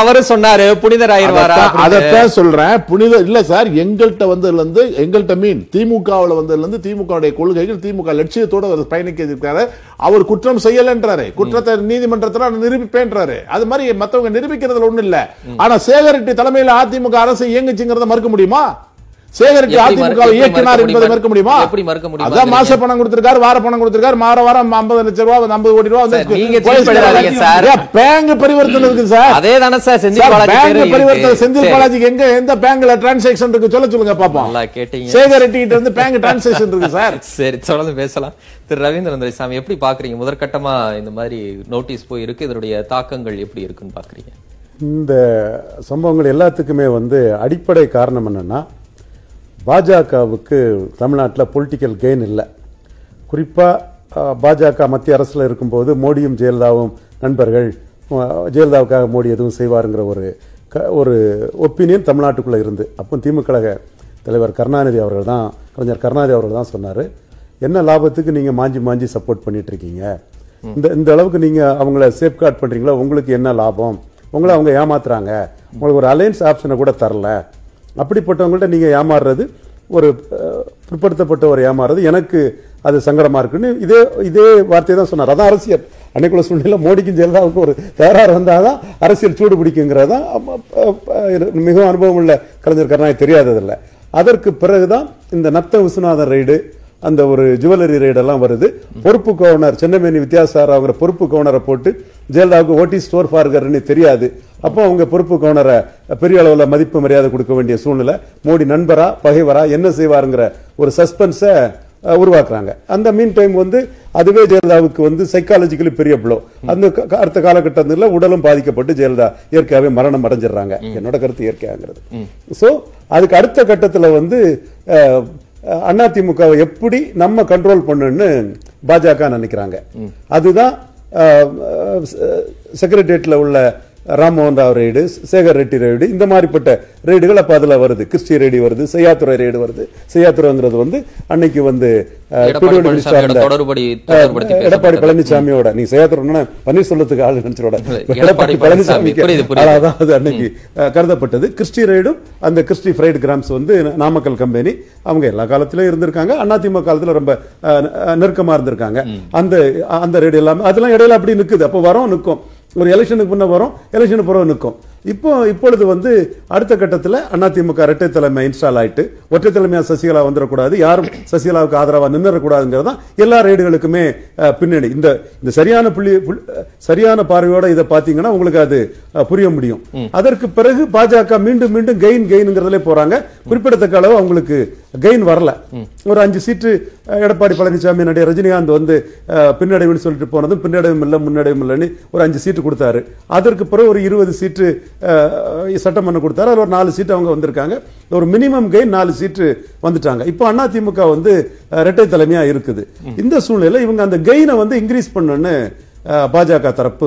அவர் சொன்னாரு புனிதர் ஆயிருவாரா அதைத்தான் சொல்றேன். புனித இல்ல சார் எங்கள்கிட்ட வந்ததுல இருந்து எங்கள்கிட்ட மீன் திமுகவுல வந்ததுல இருந்து திமுக கொள்கைகள் திமுக லட்சியத்தோட அவர் பயணிக்க இருக்காரு. அவர் குற்றம் செய்யலன்றாரு. குற்றத்தை நீதிமன்றத்துல நிரூபிப்பேன்றாரு. அது மாதிரி மத்தவங்க நிரூபிக்கிறதுல ஒண்ணு இல்ல. ஆனா சேகரெட்டி தலைமையில அதிமுக அரசு இயங்குச்சுங்கிறத மறுக்க முடியுமா? எப்படி அதிமுக இயக்கினார் என்பதை முடியுமா? மறுக்க முடியுமா? எப்படி மறுக்க முடியுமா? அதான் மாச பணம் கொடுத்திருக்காரு வார பணம் கொடுத்திருக்காரு மாற வாரம் ஐம்பது லட்சம் ரூபாய் ஐம்பது கோடி ரூபாய் சார். பேங்க் பரிவர்த்தனை இருக்கு சார்? அதே தானே சார் செந்தில் பாலாஜி பேங்க் பேரு பரிவர்த்தனை. செந்தில். பாலாஜிக்கு எங்க எந்த பேங்க்ல டிரான்சாக்ஷன் இருக்கு சொல்ல சொல்லுங்க பாப்போம். கேட்டீங்க. சேகர் ரெட்டி கிட்ட இருந்து பேங்க் டிரான்சாக்ஷன் இருக்கு சார். சரி தொடர்ந்து பேசலாம். திரு. ரவீந்திரன் துரைசாமி எப்படி பாக்குறீங்க? முதற்கட்டமா இந்த மாதிரி நோட்டீஸ் போய் இருக்கு இதனுடைய தாக்கங்கள் எப்படி இருக்குன்னு பாக்குறீங்க? இந்த சம்பவங்கள் எல்லாத்துக்குமே வந்து அடிப்படை காரணம் என்னன்னா பாஜகவுக்கு தமிழ்நாட்டில் பொலிட்டிக்கல் கெயின் இல்லை. குறிப்பாக பாஜக மத்திய அரசில் இருக்கும்போது மோடியும் ஜெயலலிதாவும் நண்பர்கள் ஜெயலலிதாவுக்காக மோடி எதுவும் செய்வாருங்கிற ஒரு க- ஒரு ஒப்பீனியன் தமிழ்நாட்டுக்குள்ளே இருந்து. அப்போ திமுக கழக தலைவர் கருணாநிதி அவர்கள் தான் கலைஞர் கருணாநிதி அவர்கள் தான் சொன்னார் என்ன லாபத்துக்கு நீங்கள் மாஞ்சி மாஞ்சி சப்போர்ட் பண்ணிட்டு இருக்கீங்க? இந்த இந்த அளவுக்கு நீங்கள் அவங்கள சேஃப்கார்ட் பண்ணுறீங்களா உங்களுக்கு என்ன லாபம்? உங்களை அவங்க ஏமாத்துறாங்க. உங்களுக்கு ஒரு அலையன்ஸ் ஆப்ஷனை கூட தரல. அப்படிப்பட்டவங்கள்ட்ட நீங்கள் ஏமாறுறது ஒரு பிற்படுத்தப்பட்ட ஒரு ஏமாறுறது. எனக்கு அது சங்கடமாக இருக்குன்னு இதே இதே வார்த்தையை தான் சொன்னார். அதான் அரசியல். அன்னைக்குள்ள சூழ்நிலை மோடிக்கும் ஜெயலலிதாவுக்கும் ஒரு தகராறு வந்தாதான் அரசியல் சூடு பிடிக்குங்கிறது தான் மிகவும் அனுபவம் உள்ள கலைஞர் கருணாநிதி தெரியாததில்லை. அதற்கு பிறகுதான் இந்த நத்த விஸ்வநாதன் ரைடு அந்த ஒரு ஜுவல்லரி ரைடெல்லாம் வருது. பொறுப்பு கவுனர் சென்னமேனி வித்யாசாரா அவங்க பொறுப்பு கவுனரை போட்டு ஜெயலலிதாவுக்கு ஓட்டி ஸ்டோர் ஃபார்கர்னு தெரியாது. அப்போ அவங்க பொறுப்பு கவர்னரை பெரிய அளவில் மதிப்பு மரியாதை கொடுக்க வேண்டிய சூழ்நிலை. மோடி நண்பரா பகைவரா என்ன செய்வாருங்கிற ஒரு சஸ்பென்ஸை உருவாக்குறாங்க. அந்த மீன் டைம் வந்து அதுவே ஜெயலலிதாவுக்கு வந்து சைக்காலஜிக்கலி பெரிய ப்ளோ அந்த அடுத்த காலகட்டத்தில் உடலும் பாதிக்கப்பட்டு ஜெயலலிதா இயற்கையாகவே மரணம் அடைஞ்சிடுறாங்க. என்னோட கருத்து இயற்கையாங்கிறது. சோ அதுக்கு அடுத்த கட்டத்துல வந்து அதிமுகவை எப்படி நம்ம கண்ட்ரோல் பண்ணுன்னு பாஜக நினைக்கிறாங்க. அதுதான் செக்ரட்டேரியட்டில் உள்ள ராம்மோகன் ராவ் ரெய்டு சேகர் ரெட்டி ரெய்டு இந்த மாதிரிப்பட்ட ரெய்டுகள் அப்ப அதுல வருது. கிறிஸ்டி ரெய்டு வருது செய்யாத்துறை ரெய்டு வருது. செய்யாத்துறைங்கிறது வந்து அன்னைக்கு வந்து எடப்பாடி பழனிசாமியோட நீ செய்யாத்துறை பன்னீர்செல்வத்துக்கு ஆளு நினைச்சிரோட எடப்பாடி எடப்பாடி பழனிசாமி, புரியுது, பழனிசாமி புரியுது. அதான் அது அன்னைக்கு கருதப்பட்டது. கிறிஸ்டி ரைடும் அந்த கிறிஸ்டி ஃப்ரைடு கிராம்ஸ் வந்து நாமக்கல் கம்பெனி அவங்க எல்லா காலத்திலும் இருந்திருக்காங்க. அதிமுக காலத்துல ரொம்ப அஹ், அஹ், நெருக்கமா இருந்திருக்காங்க. அந்த அந்த ரைடு எல்லாமே அதெல்லாம் இடையில அப்படி நிக்குது. அப்போ வரோம் நிக்கும். ஒரு எலெக்ஷனுக்கு முன்னே வரும் எலெக்ஷனுக்கு பிறகு நிற்கும். இப்போ இப்பொழுது வந்து அடுத்த கட்டத்தில் அதிமுக இரட்டை தலைமை இன்ஸ்டால் ஆயிட்டு ஒற்றை தலைமையா சசிகலா வந்துடக்கூடாது யாரும் சசிகலாவுக்கு ஆதரவா நின்றுடக்கூடாதுங்கிறது தான் எல்லா ரைடுகளுக்குமே பின்னணி. இந்த இந்த சரியான புள்ளி சரியான பார்வையோட இதை பார்த்தீங்கன்னா உங்களுக்கு அது புரிய முடியும். அதற்கு பிறகு பாஜக மீண்டும் மீண்டும் கெயின் கெயின்ங்கிறதுல போறாங்க. குறிப்பிடத்தக்க அளவு அவங்களுக்கு கெயின் வரல. ஒரு அஞ்சு சீட்டு எடப்பாடி பழனிசாமி நடிகர் ரஜினிகாந்த் வந்து பின்னடைவுன்னு சொல்லிட்டு போனதும் பின்னடைவும் இல்லை முன்னடைவும் இல்லைன்னு ஒரு அஞ்சு சீட்டு கொடுத்தாரு. அதற்கு பிறகு ஒரு இருபது சீட்டு சட்டமன்றம் கொடுத்தாரு. அதுல ஒரு நாலு சீட்டு அவங்க வந்திருக்காங்க. ஒரு மினிமம் கெயின் நாலு சீட்டு வந்துட்டாங்க. இப்போ அதிமுக வந்து அஹ், இரட்டை தலைமையா இருக்குது. இந்த சூழ்நிலையில இவங்க அந்த கெயினை வந்து இன்க்ரீஸ் பண்ணணும்னு அஹ், பாஜக தரப்பு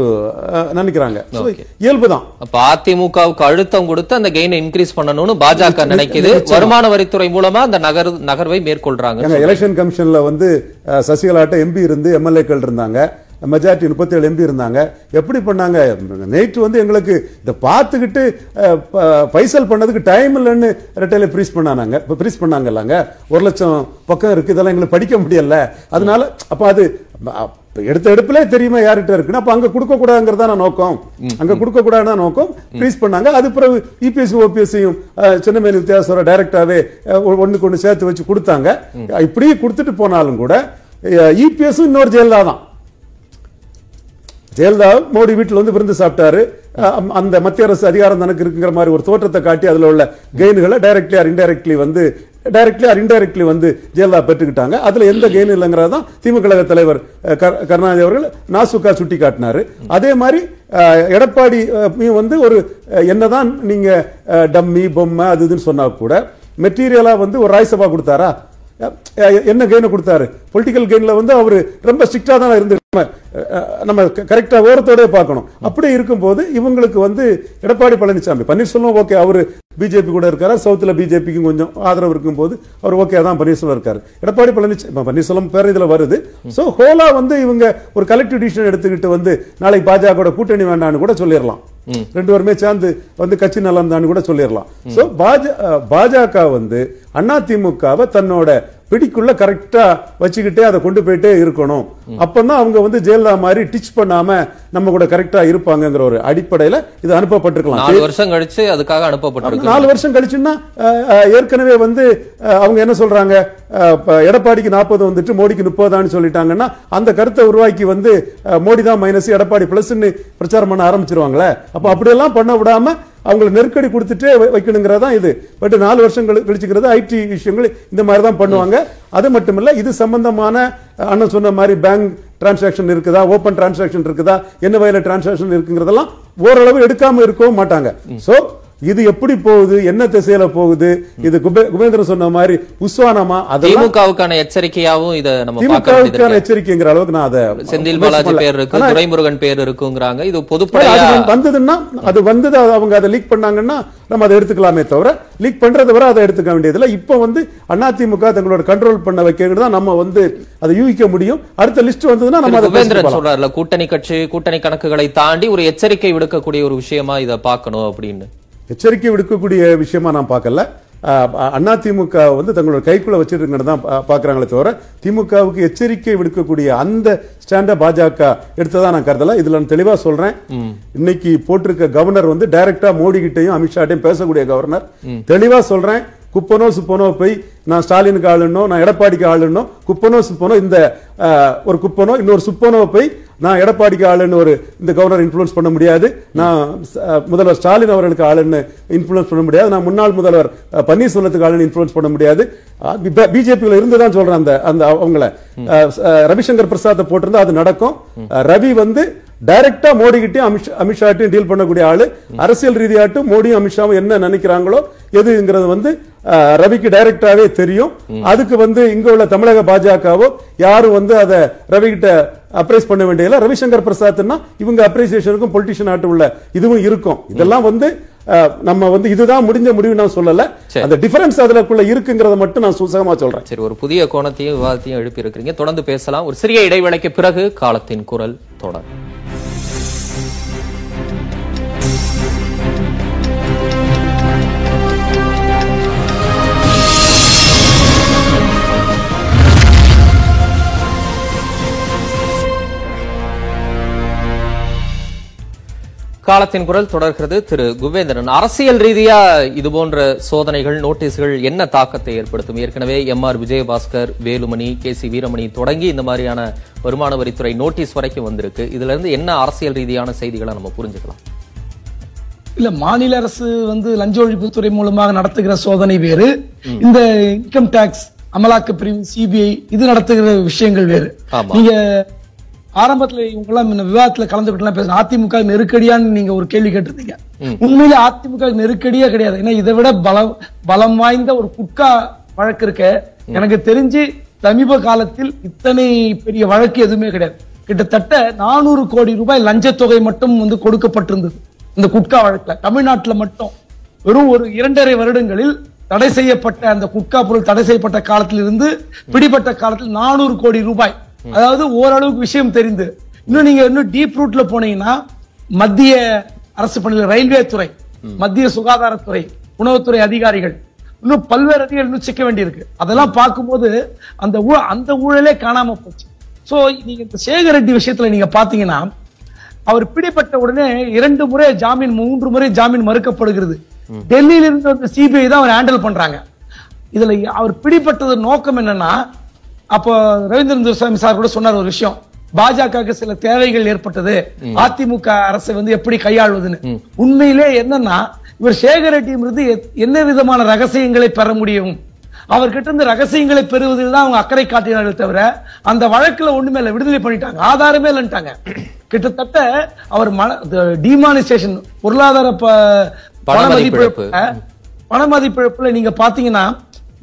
நினைக்கிறாங்க. So, இயல்புதான் அப்ப அதிமுகவுக்கு அழுத்தம் கொடுத்து அந்த கெயினை இன்க்ரீஸ் பண்ணணும்னு பாஜக நினைக்குது. வருமான வரித்துறை மூலமா அந்த நகர் நகர்வை மேற்கொள்றாங்க. எலெக்ஷன் கமிஷன்ல வந்து சசிகலாட்ட எம்பி இருந்து எம்எல்ஏக்கள் இருந்தாங்க. மெஜாரிட்டி முப்பத்தி ஏழு எம்பி இருந்தாங்க. எப்படி பண்ணாங்க? நைட்டு வந்து எங்களுக்கு இதை பார்த்துக்கிட்டு பைசல் பண்ணதுக்கு டைம் இல்லைன்னு ரெட்டையில ஃப்ரீஸ் பண்ணாங்க ஃப்ரீஸ் பண்ணாங்கல்லாங்க ஒரு லட்சம் பக்கம் இருக்கு. இதெல்லாம் எங்களுக்கு படிக்க முடியல. அதனால அப்ப அது எடுத்த எடுப்புல தெரியுமா யார்கிட்ட இருக்குன்னு? அப்ப அங்க கொடுக்க கூடாதுங்கிறதா நோக்கம் அங்க கொடுக்க கூடாதுன்னு நோக்கம் ஃப்ரீஸ் பண்ணாங்க. அது பிறகு இபிஎஸ் ஓபிஎஸ்சியும் சின்னமேலி வித்தியாசம் டைரக்டாவே ஒண்ணுக்கு ஒண்ணு சேர்த்து வச்சு கொடுத்தாங்க. இப்படி கொடுத்துட்டு போனாலும் கூட இபிஎஸ் இன்னொரு ஜெயலலிதா தான். ஜெயலலிதா மோடி வீட்டில் வந்து விருந்து சாப்பிட்டாரு. அந்த மத்திய அரசு அதிகாரம் தனக்கு இருக்குங்கிற மாதிரி ஒரு தோற்றத்தை காட்டி அதில் உள்ள கெயின்களை டைரக்ட்லி ஆர் இன்டைரக்ட்லி வந்து டைரக்ட்லி ஆர் இன்டைரக்ட்லி வந்து ஜெயலலிதா பெற்றுக்கிட்டாங்க. அதில் எந்த கெயின் இல்லைங்கிறது தான் திமுக கழக தலைவர் கருணாநிதி அவர்கள் நாசுக்கா சுட்டி காட்டினாரு அதே மாதிரி எடப்பாடி வந்து ஒரு என்னதான் நீங்க டம்மி பொம்மை அது இதுன்னு சொன்னா கூட மெட்டீரியலா வந்து ஒரு ராய்சபா கொடுத்தாரா? என்ன கெயினை கொடுத்தாரு? பொலிட்டிக்கல் கெயினில் வந்து அவர் ரொம்ப ஸ்ட்ரிக்டாக தான் இருந்து நம்ம, நம்ம கரெக்டாக ஓரத்தோட பார்க்கணும். அப்படி இருக்கும்போது இவங்களுக்கு வந்து எடப்பாடி பழனிசாமி பன்னீர்செல்வம் ஓகே அவர் பிஜேபி கூட இருக்காரு? சவுத்தில் பிஜேபிக்கும் கொஞ்சம் ஆதரவு இருக்கும்போது அவர் ஓகே தான் பன்னீர்செல்வம் இருக்காரு. எடப்பாடி பழனிசாமி பன்னீர்செல்வம் பேர் இதில் வருது. ஸோ ஹோலா வந்து இவங்க ஒரு கலெக்டிவ் டிசிஷன் எடுத்துக்கிட்டு வந்து நாளைக்கு பாஜக கூட்டணி வேண்டாம்னு கூட சொல்லிடலாம் ரெண்டு பேருமே சேர்ந்து வந்து கட்சி நலம் தான் கூட சொல்லிடலாம் அஹ், பாஜக வந்து அதிமுகவை தன்னோட பிடிக்குள்ள கரெக்டா வச்சுக்கிட்டே அதை கொண்டு போயிட்டே இருக்கணும். அப்பதான் அவங்க வந்து ஜெயலலிதா மாதிரி டிச் பண்ணாம நம்ம கூட கரெக்டா இருப்பாங்கங்கிற ஒரு அடிப்படையில இது அனுப்பப்பட்டிருக்கலாம். நாலு வருஷம் கழிச்சு அதுக்காக அனுப்பப்பட்டிருக்கு நாலு வருஷம் கழிச்சுன்னா ஏற்கனவே வந்து அவங்க என்ன சொல்றாங்க எடப்பாடிக்கு நாற்பது வந்துட்டு மோடிக்கு முப்பதான்னு சொல்லிட்டாங்கன்னா அந்த கருத்தை உருவாக்கி வந்து மோடி தான் மைனஸ் எடப்பாடி பிளஸ்ன்னு பிரச்சாரம் பண்ண ஆரம்பிச்சிருவாங்களே. அப்ப அப்படியெல்லாம் பண்ண விடாம அவங்களை நெருக்கடி கொடுத்துட்டே வை- வைக்கணுங்கிறதா இது. பட் நாலு வருஷம் கழி- கழிச்சுக்கிறது ஐடி விஷயங்கள் இந்த மாதிரி தான் பண்ணுவாங்க. அது மட்டும் இல்ல இது சம்பந்தமான அண்ணன் சொன்ன மாதிரி பேங்க் டிரான்சாக்ஷன் இருக்குதா ஓபன் டிரான்சாக்ஷன் இருக்குதா என்ன வகையில டிரான்சாக்ஷன் இருக்குங்கிறதெல்லாம் ஓரளவு எடுக்காம இருக்கவும் மாட்டாங்க. சோ இது எப்படி போகுது? என்ன திசையில போகுது? இது குபே- குபேந்திரன் சொன்ன மாதிரி உஸ்வானமா? திமுகவுக்கான எச்சரிக்கையாவும் இத நம்ம வேண்டியது திமுகவுக்கான. எச்சரிக்கைங்கிற அளவுக்கு நான் அதை செந்தில் பாலாஜி. பேர் இருக்கு துரைமுருகன் பேர் இருக்குங்கிறாங்க. இது பொதுப்படையா வந்து- வந்ததுன்னா அது வந்தது அவங்க அதை லீக் பண்ணாங்கன்னா நம்ம அதை எடுத்துக்கலாமே தவிர லீக் பண்றதை வரை அதை எடுத்துக்க வேண்டியதில்லை. இப்போ வந்து அதிமுக தங்களோட கண்ட்ரோல் பண்ண வைக்கிறது தான் நம்ம வந்து அதை யூகிக்க முடியும். அடுத்த லிஸ்ட் வந்ததுன்னா நம்ம அதை. சொல்றாருல கூட்டணி கட்சி கூட்டணி கணக்குகளை தாண்டி ஒரு எச்சரிக்கை விடுக்கக்கூடிய ஒரு விஷயமா இத பார்க்கணும் அப்படின்னு. எச்சரிக்கை விடுக்கக்கூடிய விஷயமா நான் பார்க்கல. அதிமுக வந்து தங்களோட கைக்குள்ள வச்சிருக்கிறது தான் பார்க்கறாங்களே தவிர திமுகவுக்கு எச்சரிக்கை விடுக்கக்கூடிய அந்த ஸ்டாண்ட பாஜக எடுத்ததா நான் கருதல. இதுல நான் தெளிவா சொல்றேன். இன்னைக்கு போட்டிருக்க கவர்னர் வந்து டைரக்டா மோடி கிட்டையும் அமித்ஷாட்டையும் பேசக்கூடிய கவர்னர். தெளிவா சொல்றேன். குப்பனோ சுப்பனோ போய் நான் ஸ்டாலினுக்கு ஆளுனோ நான் எடப்பாடிக்கு ஆளுனோ குப்பனோ சுப்பனோ இந்த ஒரு குப்பனோ இன்னொரு சுப்பனோ போய் நான் எடப்பாடிக்கு ஆளுன்னு ஒரு இந்த கவர்னர் இன்ஃப்ளூயன்ஸ் பண்ண முடியாது. நான் முதல்வர் ஸ்டாலின் அவர்களுக்கு ஆளுன்னு இன்ஃப்ளூயன்ஸ் பண்ண முடியாது. நான் முன்னாள் முதல்வர் பன்னீர்செல்வத்துக்கு ஆளுன்னு இன்ஃப்ளூயன்ஸ் பண்ண முடியாது. பிஜேபியில் இருந்து தான் சொல்றேன் அந்த அந்த அவங்கள. ரவிசங்கர் பிரசாத்தை போட்டிருந்தா அது நடக்கும். ரவி வந்து டைரக்டா மோடி கிட்டயும் அமித் அமித்ஷாட்டையும் டீல் பண்ணக்கூடிய ஆளு. அரசியல் ரீதியாட்டும் மோடியும் அமித்ஷாவும் என்ன நினைக்கிறாங்களோ எதுங்கிறது வந்து ரவிக்கு டைரக்டாவே தெரியும். அதுக்கு வந்து இங்க உள்ள தமிழக பாஜகவோ யாரும் வந்து அதை ரவி கிட்ட அப்ரைஸ் பண்ண வேண்டியதில்லை ரவிசங்கர் பிரசாத்னா இவங்க அப்ரிசியேஷனுக்கும் பொலிட்டிஷியன் ஆட்டு உள்ள இதுவும் இருக்கும். இதெல்லாம் வந்து நம்ம வந்து இதுதான் முடிஞ்ச முடிவு நான் சொல்லல. அந்த டிஃபரன்ஸ் அதுக்குள்ள இருக்குங்கிறத மட்டும் நான் சுசகமா சொல்றேன். சரி ஒரு புதிய கோணத்தையும் விவாதத்தையும் எழுப்பி இருக்கிறீங்க தொடர்ந்து பேசலாம். ஒரு சிறிய இடைவேளைக்கு பிறகு காலத்தின் குரல் தொடர் காலத்தின் குரல் தொடர்கிறது. திரு. குபேந்திரன் அரசியல் ரீதியா இது போன்ற சோதனைகள் நோட்டீஸ்கள் என்ன தாக்கத்தை ஏற்படுத்தும்? ஏற்கனவே M R Vijayabaskar Velumani K C Veeramani தொடங்கி இந்த மாதிரியான வருமான வரித்துறை நோட்டீஸ் வரைக்கும் வந்திருக்கு. இதுல இருந்து என்ன அரசியல் ரீதியான செய்திகளை நம்ம புரிஞ்சுக்கலாம். இல்ல மாநில அரசு வந்து லஞ்ச ஒழிப்புத்துறை மூலமாக நடத்துகிற சோதனை வேறு. இந்த இன்கம் டாக்ஸ் அமலாக்க பிரிவு சிபிஐ இது நடத்துகிற விஷயங்கள் வேறு. நீங்க ஆரம்பத்துல இவங்க எல்லாம் இந்த விவாதத்துல கலந்துகிட்டு பேச அதிமுக நெருக்கடியான்னு நீங்க ஒரு கேள்வி கேட்டிருந்தீங்க. உண்மையிலே அதிமுக நெருக்கடியே கிடையாது. ஏன்னா இதை விட பலம் பலம் வாய்ந்த ஒரு குட்கா வழக்கு இருக்க. எனக்கு தெரிஞ்சு சமீப காலத்தில் இத்தனை பெரிய வழக்கு எதுவுமே கிடையாது. கிட்டத்தட்ட நானூறு கோடி ரூபாய் லஞ்சத்தொகை மட்டும் வந்து கொடுக்கப்பட்டிருந்தது இந்த குட்கா வழக்குல. தமிழ்நாட்டுல மட்டும். வெறும் ஒரு இரண்டரை வருடங்களில் தடை செய்யப்பட்ட அந்த குட்கா பொருள் தடை செய்யப்பட்ட காலத்திலிருந்து பிடிபட்ட காலத்தில் நானூறு கோடி ரூபாய் அதாவது ஓரளவுக்கு விஷயம் தெரிந்து. இன்னும் நீங்க இன்னும் டீப் ரூட்ல போனீங்கன்னா மத்திய அரசு பணியில் ரயில்வே துறை மத்திய சுகாதாரத்துறை உணவுத்துறை அதிகாரிகள் இன்னும் பல்வேறு அதிகாரிகள் இன்னும் சிக்க வேண்டியிருக்கு. அதெல்லாம் பார்க்கும்போது அந்த ஊ- அந்த ஊழலே காணாம போச்சு. சோ நீங்க இந்த சேகர் ரெட்டி விஷயத்துல நீங்க பாத்தீங்கன்னா அவர் பிடிபட்ட உடனே இரண்டு முறை ஜாமீன் மூன்று முறை ஜாமீன் மறுக்கப்படுகிறது. டெல்லியில இருந்து வந்து சிபிஐ தான் அவர் ஹேண்டில் பண்றாங்க. இதுல அவர் பிடிபட்டது நோக்கம் என்னன்னா அப்போ ரவீந்திரன் துரைசாமி சார் கூட சொன்னார் ஒரு விஷயம். பாஜகவுக்கு சில தேவைகள் ஏற்பட்டது. அதிமுக அரசை வந்து எப்படி கையாள்வதுன்னு. உண்மையிலே என்னன்னா இவர் சேகர் ரெட்டியும் இருந்து என்ன விதமான ரகசியங்களை பெற முடியும்? அவர்கிட்ட இருந்து ரகசியங்களை பெறுவதில் தான் அவங்க அக்கறை காட்டினார்கள் தவிர அந்த வழக்குல ஒண்ணுமே இல்ல விடுதலை பண்ணிட்டாங்க. ஆதாரமே இல்லைன்ட்டாங்க. கிட்டத்தட்ட அவர் டிமானிசேஷன் பொருளாதார பண பண மதிப்பிழப்பு. மதிப்பிழப்புல பண மதிப்பிழப்புல நீங்க பாத்தீங்கன்னா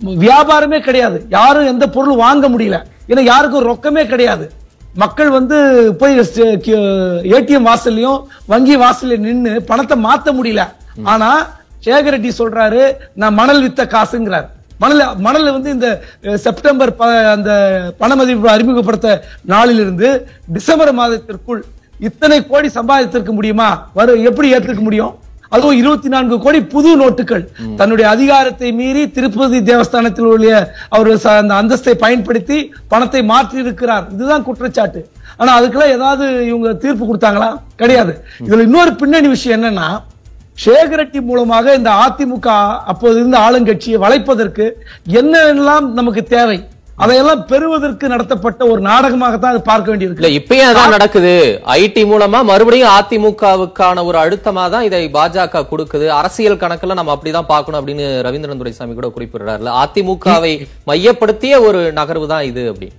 வியாபாரமே கிடையாது. யாரும் எந்த பொருள் வாங்க முடியல. ஏன்னா யாருக்கும் ரொக்கமே கிடையாது. மக்கள் வந்து போய் ஏடிஎம் வாசல்லையும் வங்கி வாசல்ல நின்று பணத்தை மாத்த முடியல. ஆனா சேகர் ரெட்டி சொல்றாரு நான் மணல் வித்த காசுங்கிறார். மணல் மணல் வந்து இந்த செப்டம்பர் ப- அந்த பண மதிப்பு அறிமுகப்படுத்த நாளிலிருந்து டிசம்பர் மாதத்திற்குள் இத்தனை கோடி சம்பாதித்திருக்க முடியுமா? வரும் எப்படி ஏற்றுக்க முடியும்? அதுவும் இருபத்தி நான்கு கோடி புது நோட்டுகள். தன்னுடைய அதிகாரத்தை மீறி திருப்பதி தேவஸ்தானத்தில் உள்ள அவர் அந்த அந்தஸ்தை பயன்படுத்தி பணத்தை மாற்றி இருக்கிறார் இதுதான் குற்றச்சாட்டு. ஆனா அதுக்கெல்லாம் ஏதாவது இவங்க தீர்ப்பு கொடுத்தாங்களா? கிடையாது. இதுல இன்னொரு பின்னணி விஷயம் என்னன்னா சேகரட்டி மூலமாக இந்த அதிமுக அப்போது இருந்த ஆளுங்கட்சியை வளைப்பதற்கு என்னெல்லாம் நமக்கு தேவை? அதையெல்லாம் பெறுவதற்கு நடத்தப்பட்ட ஒரு நாடகமாகத்தான் அது பார்க்க இல்ல வேண்டியிருக்கு இப்பயும் அதான் நடக்குது. ஐடி மூலமா மறுபடியும் அதிமுகவுக்கான ஒரு அழுத்தமா தான் இதை பாஜக கொடுக்குது. அரசியல் கணக்குல நம்ம அப்படிதான் பார்க்கணும் அப்படின்னு ரவீந்திரன் துரைசாமி கூட குறிப்பிடுறாருல. அதிமுகவை மையப்படுத்திய ஒரு நகர்வு தான் இது அப்படி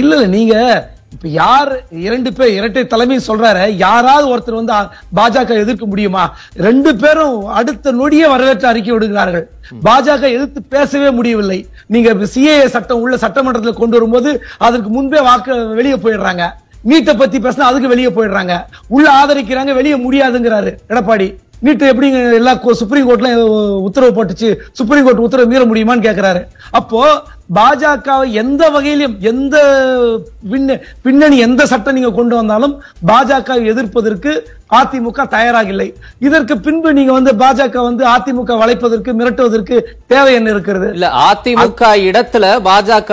இல்ல நீங்க இப்ப யார் இரண்டு பேர் இரட்டை தலைமை சொல்றாரு யாராவது ஒருத்தர் வந்து பாஜக எதிர்க்க முடியுமா? ரெண்டு பேரும் அடுத்த நொடியே வரவேற்று அறிக்கை விடுகிறார்கள். பாஜக எதிர்த்து பேசவே முடியவில்லை. நீங்க சிஏஏ சட்டம் உள்ள சட்டமன்றத்தில் கொண்டு வரும்போது அதற்கு முன்பே வாக்கு வெளியே போயிடுறாங்க. நீட்டை பத்தி பேசினா அதுக்கு வெளியே போயிடுறாங்க. உள்ள ஆதரிக்கிறாங்க வெளியே முடியாதுங்கிறாரு எடப்பாடி. நீட்டு எப்படி எல்லா கோ- சுப்ரீம் கோர்ட்ல உத்தரவு போட்டுச்சு சுப்ரீம் கோர்ட் உத்தரவு மீற முடியுமான்னு கேக்குறாரு. அப்போ பாஜகவை எந்த வகையிலும் எந்த பின்னணி எந்த சட்டம் நீங்க கொண்டு வந்தாலும் பாஜகவை எதிர்ப்பதற்கு அதிமுக தயாராக இல்லை இதற்கு பின்பு நீங்க வந்து பாஜக வந்து அதிமுக வளைப்பதற்கு மிரட்டுவதற்கு தேவை என்ன இருக்கிறது? இல்ல அதிமுக இடத்துல பாஜக